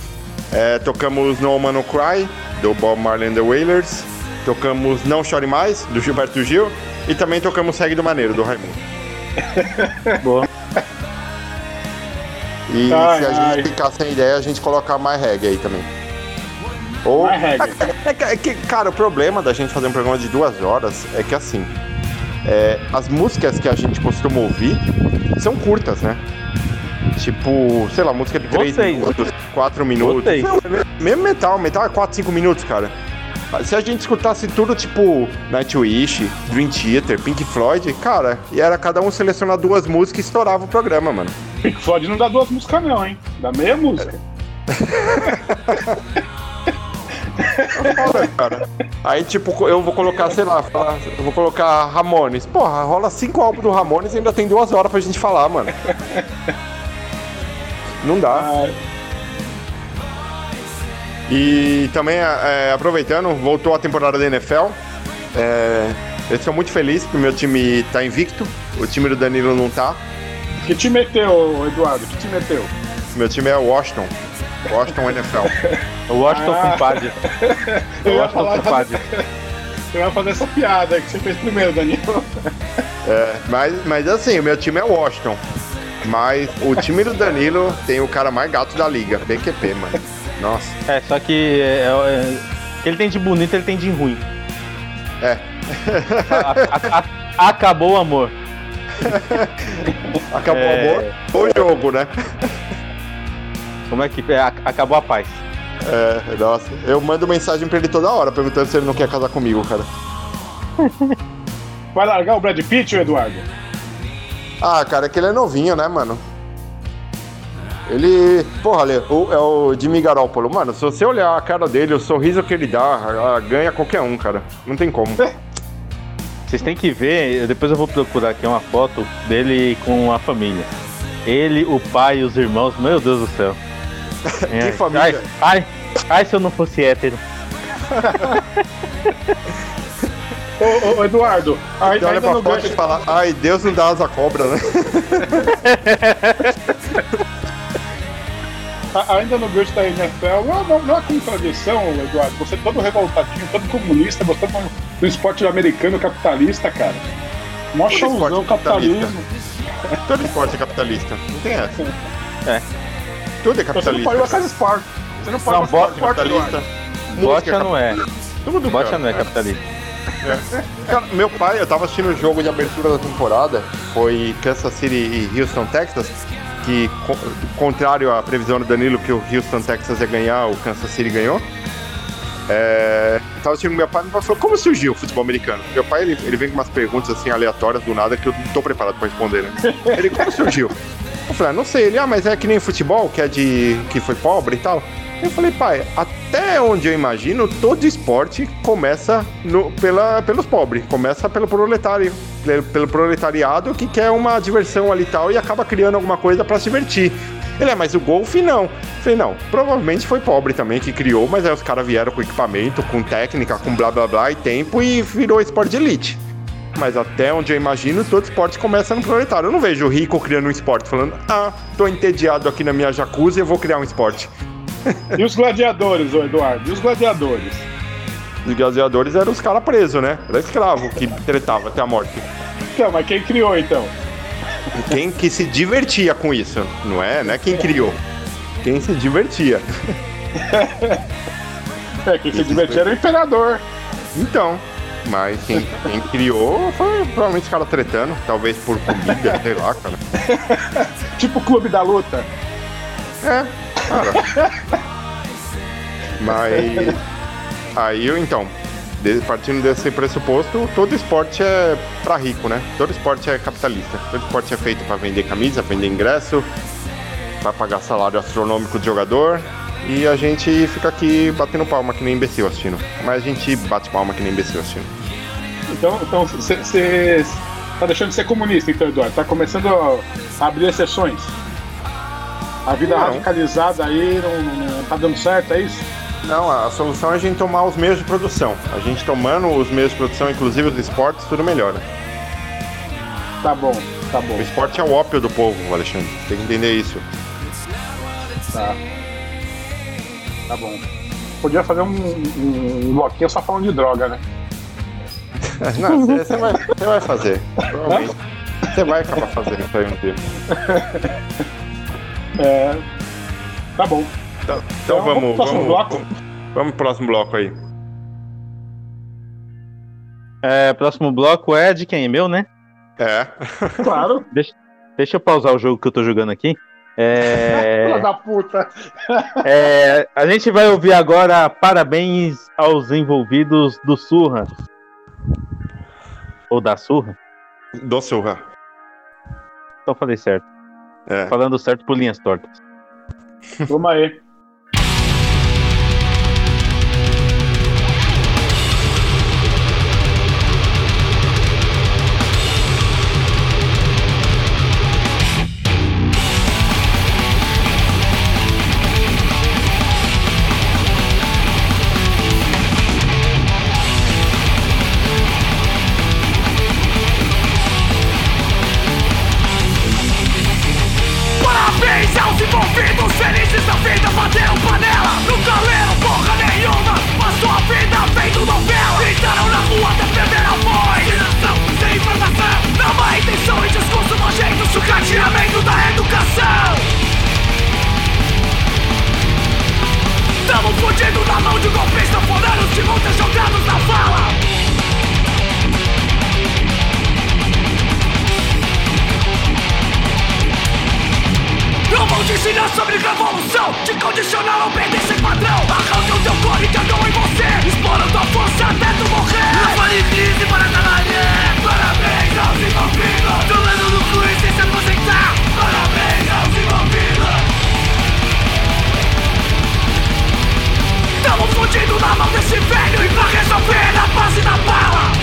É, tocamos No Man No Cry, do Bob Marley and the Wailers. Tocamos Não Chore Mais, do Gilberto Gil. E também tocamos Segue do Maneiro, do Raimundo. Boa. E Ai, se a ai. gente ficar sem ideia, a gente colocar mais reggae aí também. Ou... É, é é cara, o problema da gente fazer um programa de duas horas é que assim, é, as músicas que a gente costuma ouvir são curtas, né? Tipo, sei lá, música de 3 Vocês. minutos, 4 minutos. Vocês. Não, me- mesmo metal, metal é 4, 5 minutos, cara. Se a gente escutasse tudo tipo Nightwish, Dream Theater, Pink Floyd, cara, e era cada um selecionar duas músicas e estourava o programa, mano. Pink Floyd não dá duas músicas, não, hein? Dá meia música. Foda, cara. Aí, tipo, eu vou colocar, sei lá, falar- eu vou colocar Ramones. Porra, rola cinco álbuns do Ramones e ainda tem duas horas pra gente falar, mano. Não dá. E também, é, aproveitando, voltou a temporada da NFL. É, eu estou muito feliz porque o meu time tá invicto. O time do Danilo não tá. Que te meteu, Eduardo? Que te meteu? Meu time é o Washington. Washington NFL. O Washington Ah. com Padre. O Washington falar- com Padre. Eu ia fazer essa piada que você fez primeiro, Danilo. É, mas, mas assim, o meu time é o Washington. Mas o time do Danilo tem o cara mais gato da liga, BQP, mano. Nossa. É, só que é, é, o que ele tem de bonito, ele tem de ruim. É. A- a- a- acabou o amor. Acabou É. o amor ou o jogo, né? Como é que é? Acabou a paz. É, nossa. Eu mando mensagem pra ele toda hora perguntando se ele não quer casar comigo, cara. Vai largar o Brad Pitt, ou Eduardo? Ah, cara, é que ele é novinho, né, mano? Ele. Porra, Ale, o- é o Jimmy Garoppolo. Mano, se você olhar a cara dele, o sorriso que ele dá, ganha qualquer um, cara. Não tem como. Vocês têm que ver, depois eu vou procurar aqui uma foto dele com a família. Ele, o pai e os irmãos, meu Deus do céu. É, família? Ai, ai, ai, se eu não fosse hétero. Ô, ô, ô, Eduardo, aí, Você olha ainda pra no foto gancho. e fala, ai, Deus não dá asa à cobra, né? Ainda no gancho da NFL, não, não, não é contradição, Eduardo. Você é todo revoltadinho, todo comunista, gostando do esporte americano capitalista, cara. Mó showzão esporte capitalismo. Todo esporte é capitalista. Não tem essa. É. Tudo é Você não capitalista. pode a casa esporte. Você não pode Não, esporte, capitalista. Bocha não é. Tudo, Bocha cara. não é capitalista. Cara, meu pai, eu tava assistindo o jogo de abertura da temporada, foi Kansas City e Houston, Texas, que, co- contrário à previsão do Danilo que o Houston, Texas ia ganhar, o Kansas City ganhou. É, tava assistindo meu pai, meu pai falou, como surgiu o futebol americano? Meu pai, ele, ele vem com umas perguntas assim, aleatórias, do nada, que eu não tô preparado pra responder, né? Ele, como surgiu? Eu falei, ah, não sei. Ele, ah, mas é que nem futebol, que é de... que foi pobre e tal. Eu falei, pai, até onde eu imagino, todo esporte começa no- pela, pelos pobres, começa pelo proletário, pelo, proletariado que quer uma diversão ali e tal e acaba criando alguma coisa pra se divertir. Ele é, mas o golfe não. Eu falei, não, provavelmente foi pobre também que criou, mas aí os caras vieram com equipamento, com técnica, com blá blá blá e tempo e virou esporte de elite. Mas até onde eu imagino, todo esporte começa no proletário. Eu não vejo o rico criando um esporte, falando, ah, tô entediado aqui na minha jacuzzi, eu vou criar um esporte. E os gladiadores, ô Eduardo? E os gladiadores? Os gladiadores eram os caras presos, né? Era escravo que tretava até a morte. Então, mas quem criou então? Quem que se divertia com isso, não é? Não é quem criou. Quem se divertia. É, quem se divertia era o imperador. Então, mas quem, quem criou foi provavelmente os caras tretando, talvez por comida, sei lá, cara. tipo o clube da luta. É, cara. Mas. Aí eu então. partindo desse pressuposto, todo esporte é pra rico, né? Todo esporte é capitalista. Todo esporte é feito pra vender camisa, vender ingresso, pra pagar salário astronômico de jogador. E a gente fica aqui batendo palma que nem imbecil assistindo. Mas a gente bate palma que nem imbecil assistindo. Então, então você tá deixando de ser comunista, então, Eduardo. Tá começando a abrir exceções. A vida Não. radicalizada aí não, não- tá dando certo, é isso? Não, a solução é a gente tomar os meios de produção. A gente tomando os meios de produção, inclusive os esportes, tudo melhora. Tá bom, tá bom. O esporte é o ópio do povo, Alexandre. Tem que entender isso. Tá. Tá bom. Podia fazer um, um, um bloquinho só falando de droga, né? Não, você vai, vai fazer. Provavelmente. Você vai acabar fazendo isso aí um dia. É. Tá bom. Então, Então, vamos, vamos pro próximo vamos, bloco? Vamos pro próximo bloco aí. É, próximo bloco é de quem? Meu, né? É. Claro. Deixa, deixa eu pausar o jogo que eu tô jogando aqui. É, Filha da puta. é, a gente vai ouvir agora parabéns aos envolvidos do Surra. Ou da Surra? Do Surra. Então falei certo. É. Falando certo por linhas tortas. Vamos aí. estavam fugindo na mão de golpista Foraram que vão ser jogados na fala. Eu vou te ensinar sobre revolução Te condicionar a perder sem padrão. Arranca o teu corpo e andou em você Explora tua força até tu morrer. Não fale crise para trabalhar. Parabéns aos envolvidos. Do lado do cu e sem se aposentar. Parabéns aos envolvidos. Tamo fudido na mão desse velho E pra resolver a base da bala.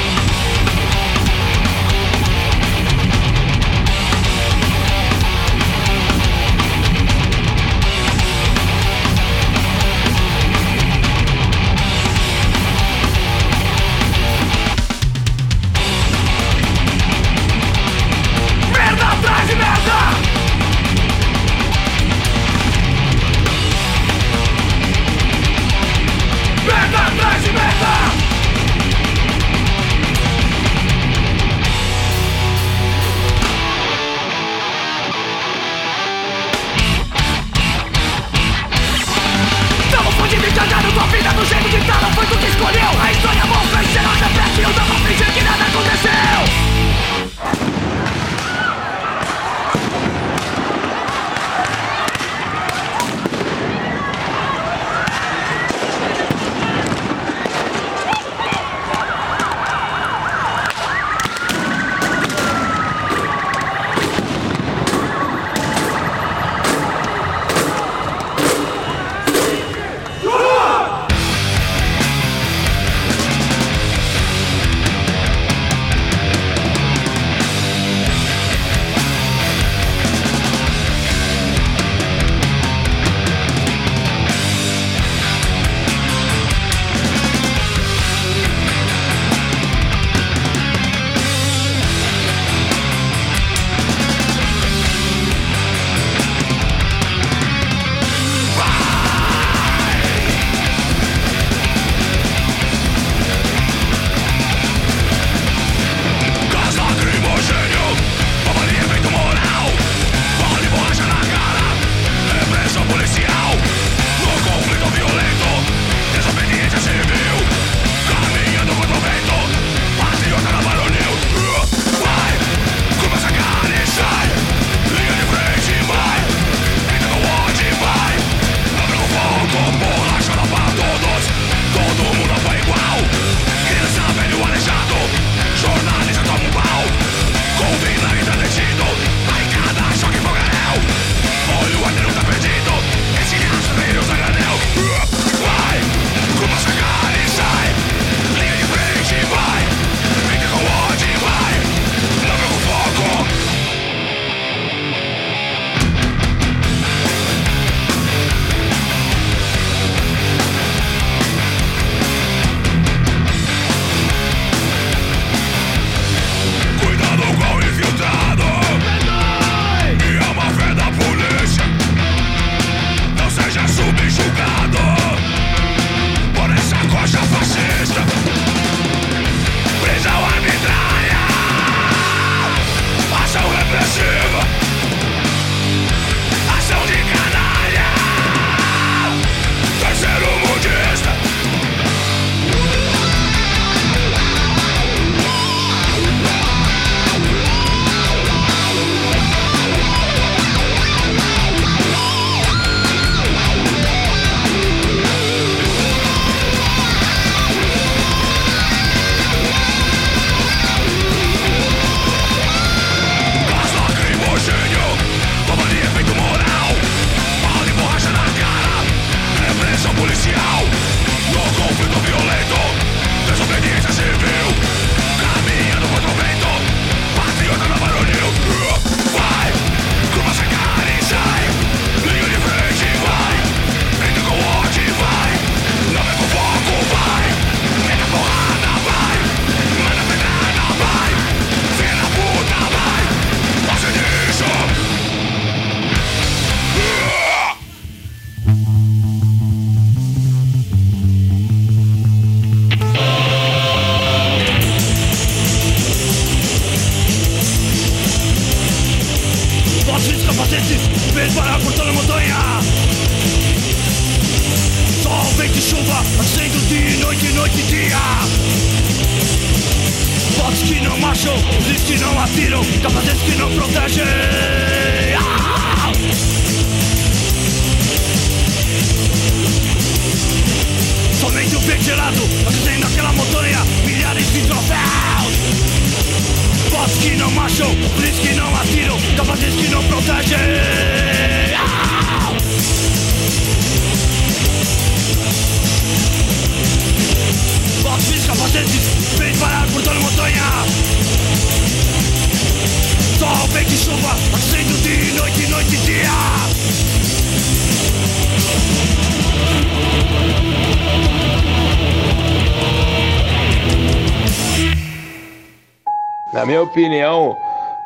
opinião,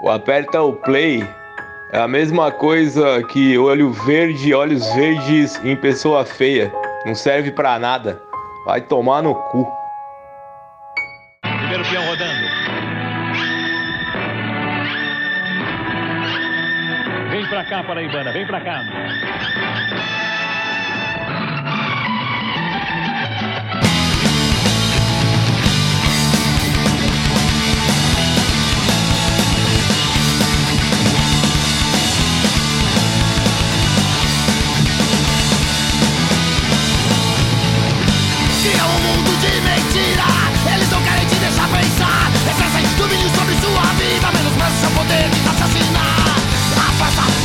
o aperta o play é a mesma coisa que olho verde, olhos verdes em pessoa feia. Não serve para nada. Vai tomar no cu. Primeiro peão rodando. Vem pra cá, Paraibana, vem pra cá.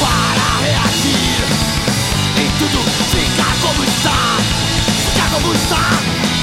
para reagir. E tudo fica como está Fica como está.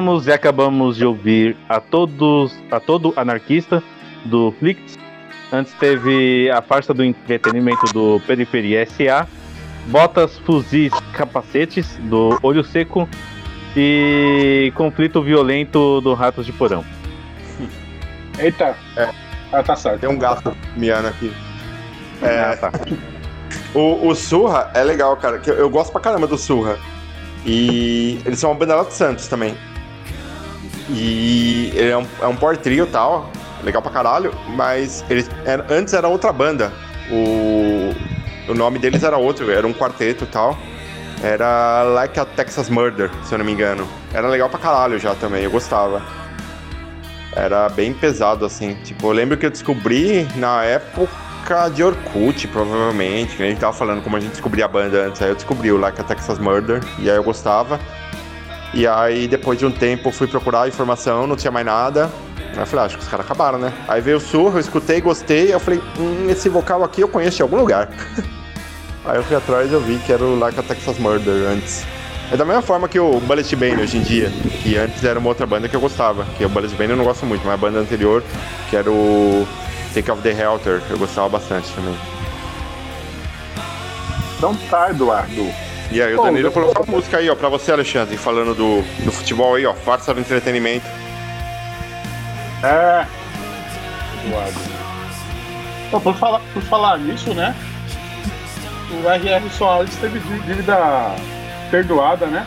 Voltamos e acabamos de ouvir a todos, a todo anarquista do Flix. Antes teve a farsa do entretenimento do Periferia SA, botas, fuzis, capacetes do Olho Seco e conflito violento do Ratos de Porão. Eita. É. Ah, tá certo. Tem um gato miando aqui. É, Ah, tá. O, o Surra é legal, cara. Eu, eu gosto pra caramba do Surra. E eles são uma banda lá de Santos também. E ele é um, é um power trio e tal. Legal pra caralho. Mas eles era- antes era outra banda. O, o nome deles era outro, era um quarteto e tal. Era Like a Texas Murder, se eu não me engano. Era legal pra caralho já também, eu gostava. Era bem pesado, assim. Tipo, eu lembro que eu descobri na época de Orkut, provavelmente. Que a gente tava falando como a gente descobria a banda antes. Aí eu descobri o Like a Texas Murder. E aí eu gostava. E aí, depois de um tempo, fui procurar informação, não tinha mais nada. Aí eu falei, ah, acho que os caras acabaram, né? Aí veio o surro, eu escutei, gostei. Aí eu falei, hum, esse vocal aqui eu conheço de algum lugar. aí eu fui atrás e eu vi que era o Like a Texas Murder antes. É da mesma forma que o Bullet Bane hoje em dia, que antes era uma outra banda que eu gostava. Que o Bullet Bane eu não gosto muito, mas a banda anterior, que era o Take of the Helter, eu gostava bastante também. Então tá, Eduardo. E aí, o Bom, Danilo eu- colocou a música aí, ó, pra você, Alexandre, falando do, do futebol aí, ó, farsa do entretenimento. É. Eduardo. Então, por falar, por falar nisso, né? O R.R. Soares teve dí- dívida perdoada, né?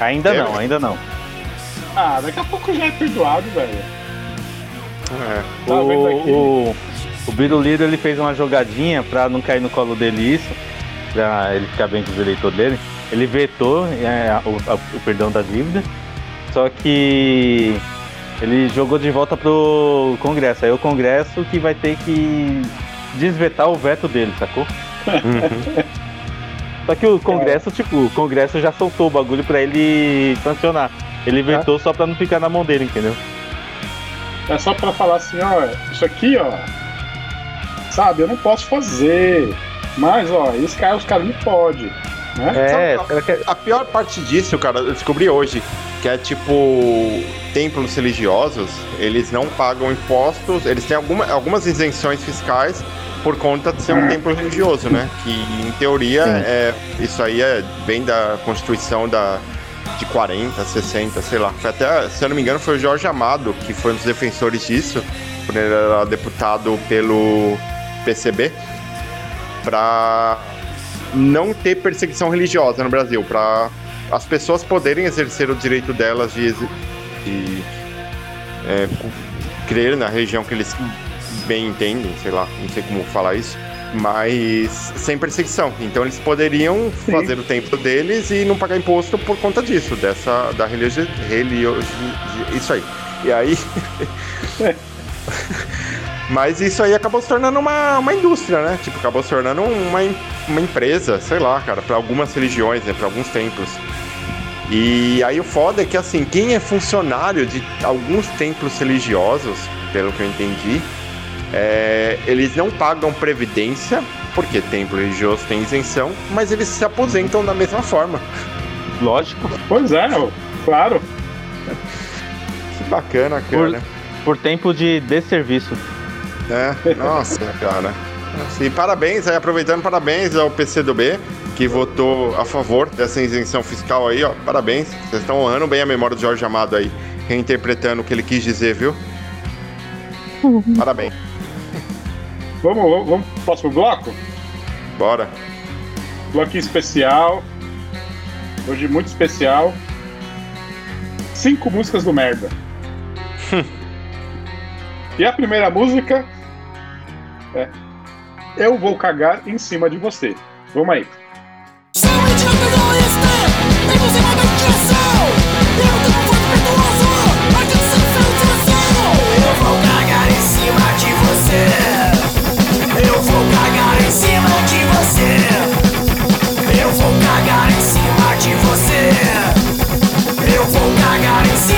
Ainda não, ainda não. Ah, daqui a pouco já é perdoado, velho. É. Tá? O, o, o Biruliro ele fez uma jogadinha pra não cair no colo dele isso, pra ele ficar bem com os eleitores dele. Ele vetou é, o, a- o perdão da dívida, só que ele jogou de volta pro Congresso. Aí o Congresso que vai ter que desvetar o veto dele, sacou? Só que o Congresso, tipo, o Congresso já soltou o bagulho pra ele sancionar. Ele vetou só pra não ficar na mão dele, entendeu? É só pra falar assim, ó, isso aqui, ó. Sabe, eu não posso fazer. Mas, ó, esse cara, os caras não podem. Né? Sabe, a, a pior parte disso, cara, eu descobri hoje, que é tipo templos religiosos, eles não pagam impostos, eles têm alguma, algumas isenções fiscais por conta de ser um templo religioso, né? Que em teoria Sim. é, isso aí é, vem da Constituição da, de 40, 60, sei lá. Foi até, se eu não me engano, foi o Jorge Amado que foi um dos defensores disso, quando ele era deputado pelo PCB, para não ter perseguição religiosa no Brasil, para as pessoas poderem exercer o direito delas de, de é, crer na religião que eles bem entendem, sei lá, não sei como falar isso, mas sem perseguição. Então eles poderiam fazer o templo deles e não pagar imposto por conta disso, dessa da religio, isso aí. E aí Mas isso aí acabou se tornando uma, uma indústria, né? Tipo, acabou se tornando uma, uma empresa, sei lá, cara, para algumas religiões, né? Para alguns templos. E aí o foda é que, assim, quem é funcionário de alguns templos religiosos, pelo que eu entendi, é, eles não pagam previdência, porque templo religioso tem isenção, mas eles se aposentam da mesma forma. Lógico. Pois é, claro. Que bacana, Por, cara. por tempo de desserviço. É, nossa, cara. E parabéns aí, aproveitando, parabéns ao PCdoB, que votou a favor dessa isenção fiscal aí, ó. Parabéns. Vocês estão honrando bem a memória do Jorge Amado aí, reinterpretando o que ele quis dizer, viu? Parabéns. Vamos, vamos, vamos pro próximo bloco? Bora. Bloquinho especial. Hoje muito especial. Cinco músicas do merda. e a primeira música é Eu vou cagar em cima de você. Vamos aí. Eu vou cagar em cima de você. Eu vou cagar em cima de você. Eu vou cagar em cima de você. Eu vou cagar em cima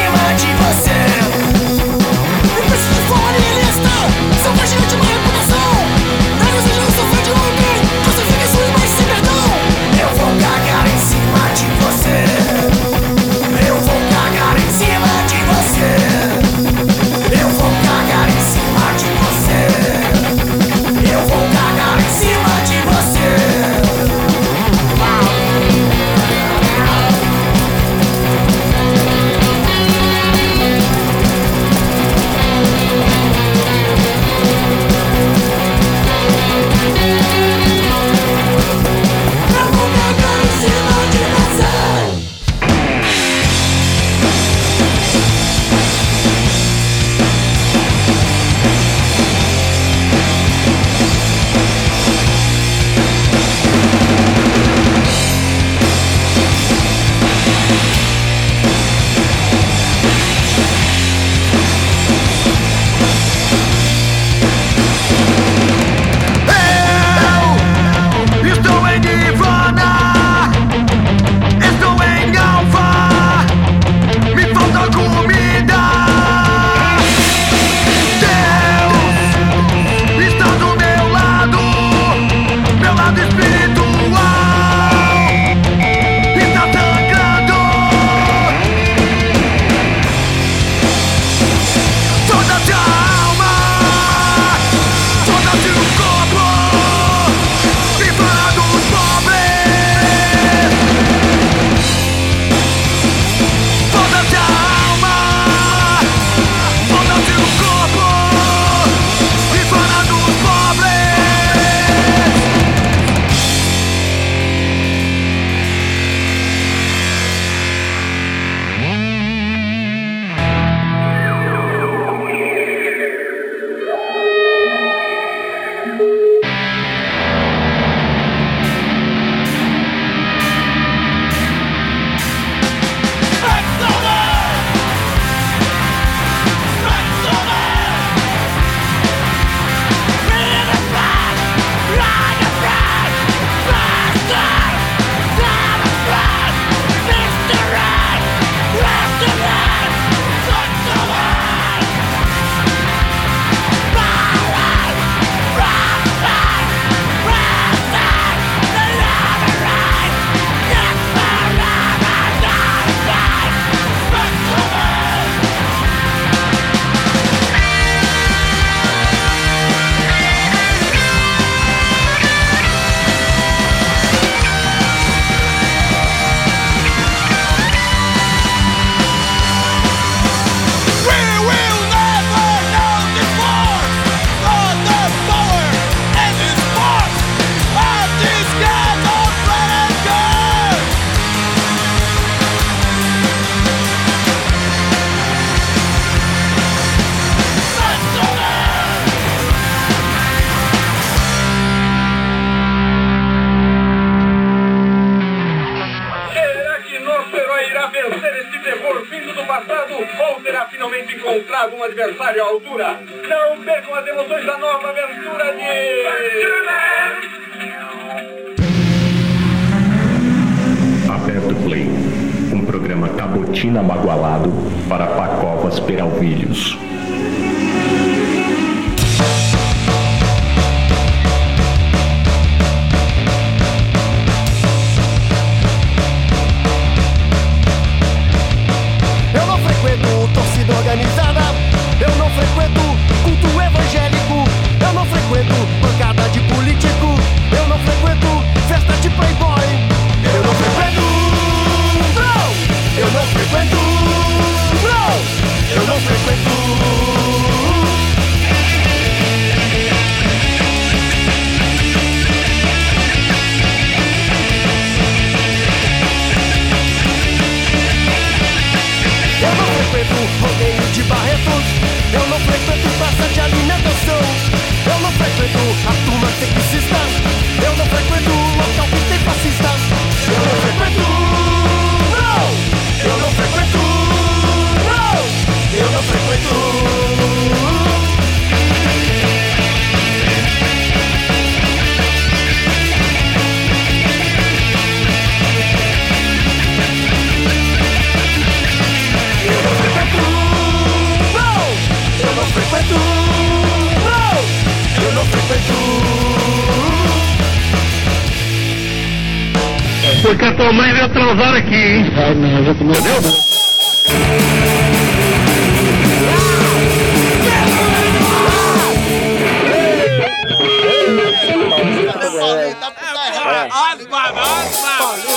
Vamos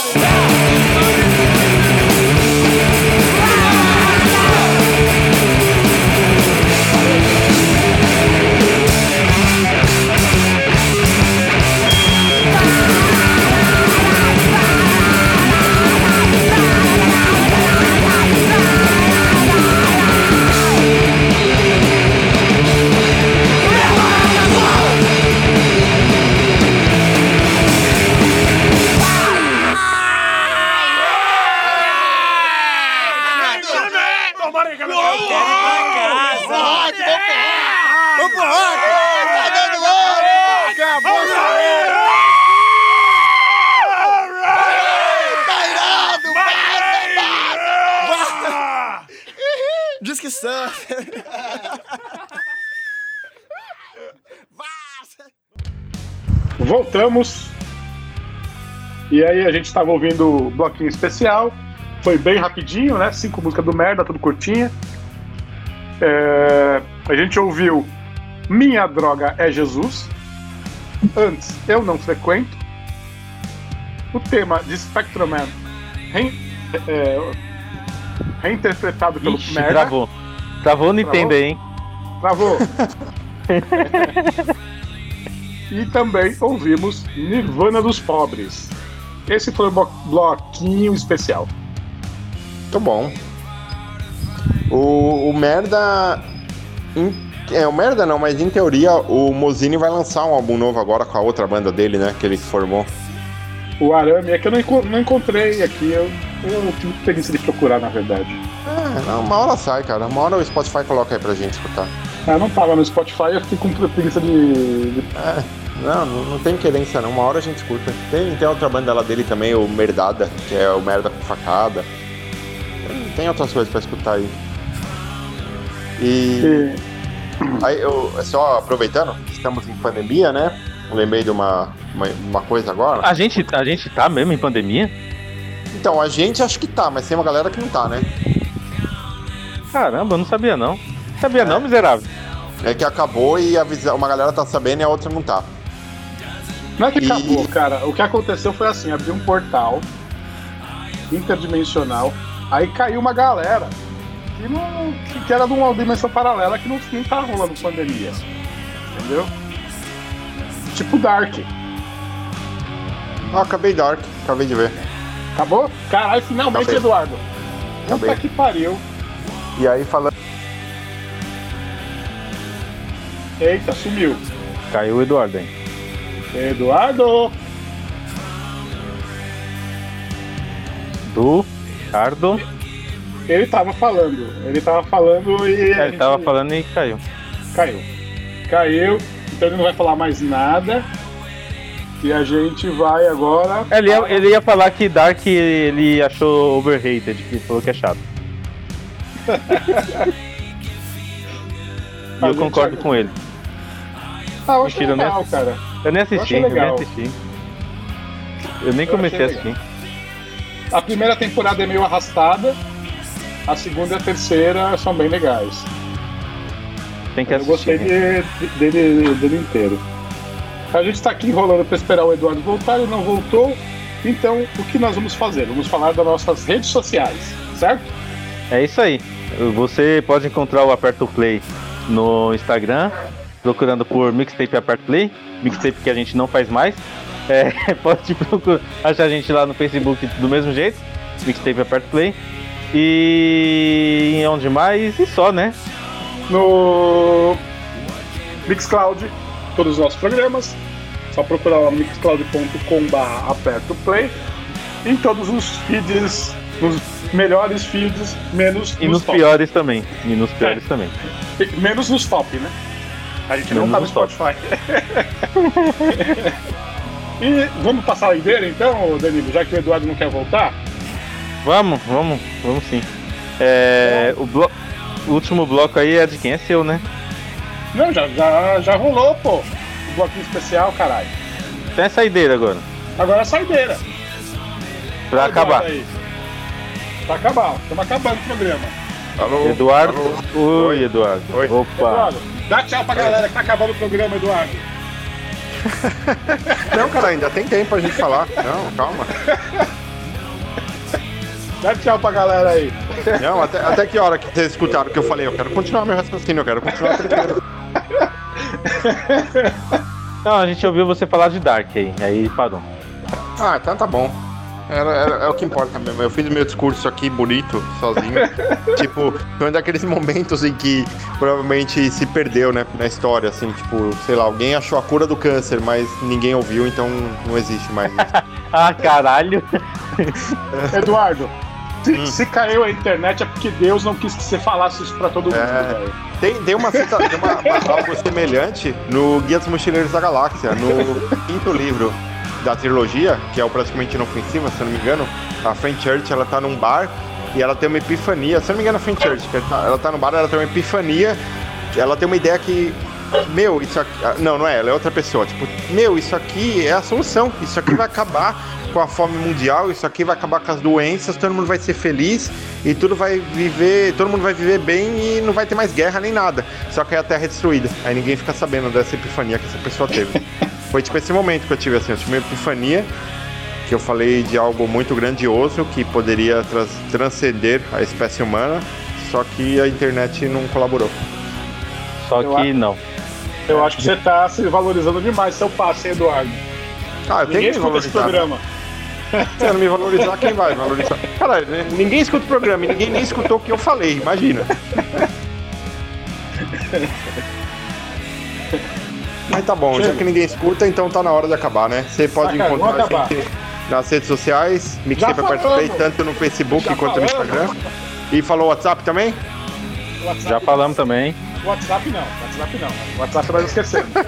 Voltamos. E aí a gente estava ouvindo o bloquinho especial. Foi bem rapidinho, né? Cinco músicas do merda, tudo curtinha. É, a gente ouviu Minha Droga é Jesus. Antes, Eu Não Frequento. O tema de Spectrum Man re- é, reinterpretado pelo Ixi, merda. travou. Travou o Nintendo aí, hein? Travou. e também ouvimos Nirvana dos Pobres. Esse foi o blo- bloquinho especial. Muito bom. O, o Merda. em- é, o Merda não, mas em teoria o Mozini vai lançar um álbum novo agora com a outra banda dele, né? Que ele formou. O Arame é que eu não, não encontrei aqui. Eu, eu tive preguiça de procurar, na verdade. É, não, uma hora sai, cara. Uma hora o Spotify coloca aí pra gente escutar. Ah, não tava no Spotify, eu fiquei com preguiça de. de- É, não, não, tem querência não. Uma hora a gente escuta. Tem, tem outra banda lá dele também, o Merdada, que é o Merda com Facada. Tem, tem outras coisas pra escutar aí. E. Aí eu, só aproveitando, estamos em pandemia, né? Eu lembrei de uma, uma, uma coisa agora. A gente, a gente tá mesmo em pandemia? Então, a gente acho que tá, mas tem uma galera que não tá, né? Caramba, eu não sabia não. Sabia não, miserável? É que acabou e avisa, uma galera tá sabendo e a outra não tá. Não é que acabou, cara. O que aconteceu foi assim: abriu um portal interdimensional, aí caiu uma galera que, não, que era de uma dimensão paralela que não, não tá rolando pandemia. Entendeu? Tipo Dark. Ah, acabei Dark, acabei de ver. Acabou? Caralho, finalmente, Acabei. Eduardo. Acabei. Puta que pariu. E aí falando. Eita, sumiu. Caiu o Eduardo, hein? Eduardo! Do. Ricardo. Ele tava falando. Ele tava falando e. É, ele gente tava falando e caiu. Caiu. Caiu, então ele não vai falar mais nada. E a gente vai agora. Ele ia, ele ia falar que Dark ele achou overrated, que falou que é chato. E eu concordo com ele. Ah, eu achei Mentira, legal, cara. Eu nem Eu assisti, achei eu, nem assisti. Eu nem Eu comecei a assistir. A primeira temporada é meio arrastada. A segunda e a terceira são bem legais. Tem que Eu assistir. gostei né? de- de- dele, dele inteiro. A gente tá aqui enrolando para esperar o Eduardo voltar, ele não voltou. Então, o que nós vamos fazer? Vamos falar das nossas redes sociais, certo? É isso aí. Você pode encontrar o Aperto Play no Instagram, procurando por Mixtape Aperto Play, mixtape que a gente não faz mais. É, pode procurar, achar a gente lá no Facebook do mesmo jeito, Mixtape Aperto Play. E onde mais? E só, né? No Mixcloud, todos os nossos programas. Só procurar lá mixcloud.com.br aperto play. Em todos os feeds, nos melhores feeds, menos E nos top. piores também. E nos piores também. Menos nos top, né? A gente não Menos tá no. Spotify. e vamos passar a ideia então, Danilo, já que o Eduardo não quer voltar? Vamos, vamos, vamos sim. É, o, blo- o último bloco aí é de quem? É seu, né? Não, já, já, já rolou, pô. O bloquinho especial, caralho. Tem a saideira agora. Agora é a saideira. Pra Olha acabar. Pra acabar, estamos acabando o programa. Alô? Eduardo. Alô? Oi, Eduardo. Opa. Eduardo, dá tchau pra galera que tá acabando o programa, Eduardo. Não, cara, ainda tem tempo pra gente falar. Não, calma. Dá tchau pra galera aí. Não, até, até que hora que vocês escutaram que eu falei? Eu quero continuar meu raciocínio, eu quero continuar primeiro. Não, a gente ouviu você falar de Dark aí, aí parou. Ah, então tá bom. Era, era- é o que importa mesmo. Eu fiz o meu discurso aqui bonito, sozinho. tipo, foi um daqueles momentos em que provavelmente se perdeu, né, na história, assim, tipo, sei lá, alguém achou a cura do câncer, mas ninguém ouviu, então não existe mais isso. Ah, caralho. Eduardo, se, se caiu a internet é porque Deus não quis que você falasse isso pra todo mundo, É. velho. Tem, tem uma cita, tem uma, uma- algo semelhante no Guia dos Mochileiros da Galáxia, no quinto livro da trilogia, que é o praticamente inofensiva, se eu não me engano. A Fenchurch, ela tá num bar e ela tem uma epifania. Se eu não me engano, a Fenchurch, ela tá, ela tá no bar, ela tem uma epifania. Ela tem uma ideia que meu, isso aqui. ah, Não, não é, ela é outra pessoa. Tipo, meu, isso aqui é a solução. Isso aqui vai acabar com a fome mundial, isso aqui vai acabar com as doenças, todo mundo vai ser feliz e tudo vai viver, todo mundo vai viver bem e não vai ter mais guerra nem nada. Só que aí a Terra é destruída. Aí ninguém fica sabendo dessa epifania que essa pessoa teve. Foi tipo esse momento que eu tive assim, eu tive uma epifania que eu falei de algo muito grandioso que poderia trans- transcender a espécie humana, só que a internet não colaborou. Só Eu que a- não. Eu acho que você tá se valorizando demais seu passe, hein, Eduardo. Ah, eu tenho Ninguém que escuta esse valorizar. programa. Se eu não me valorizar, quem vai valorizar? Cara, né, ninguém escuta o programa e ninguém nem escutou o que eu falei, imagina. Mas tá bom, já Chega. que ninguém escuta, então tá na hora de acabar, né? Você pode cara, encontrar a acabar. gente nas redes sociais, Mixtape Já Participei, tanto no Facebook Já quanto no falamos. Instagram. E falou WhatsApp também? WhatsApp, Já falamos também. WhatsApp não, WhatsApp não. WhatsApp nós esquecemos.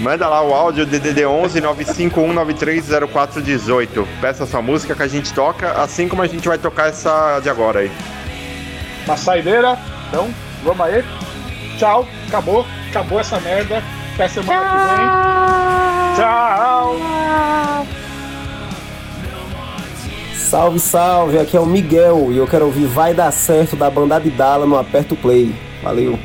Manda lá o áudio DDD 11 951930418. Peça sua música que a gente toca, assim como a gente vai tocar essa de agora aí. Uma saideira, então, vamos aí. Tchau, acabou, acabou essa merda. Até semana que vem. Tchau. Salve, salve, aqui é o Miguel e eu quero ouvir Vai Dar Certo da banda Abdala no Aperto Play. Valeu.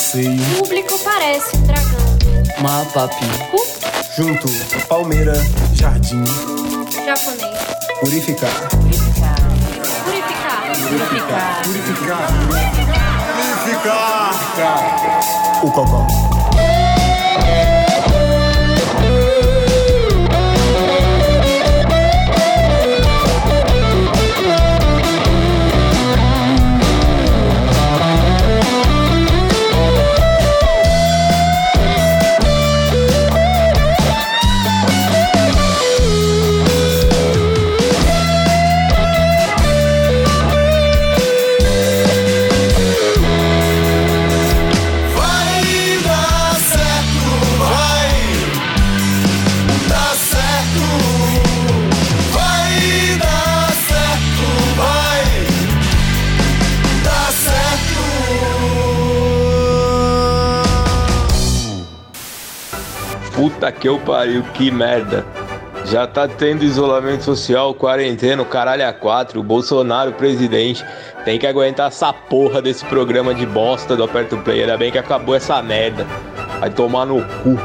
Passeio. Público parece um dragão. Mapapi. Junto, palmeira, jardim. Japonês. Purificar. Purificar. Purificar. Purificar. Purificar. O cocó. Que eu pariu, que merda. Já tá tendo isolamento social, quarentena, o caralho a quatro, o Bolsonaro presidente. Tem que aguentar essa porra desse programa de bosta do Aperto Play. Ainda bem que acabou essa merda. Vai tomar no cu.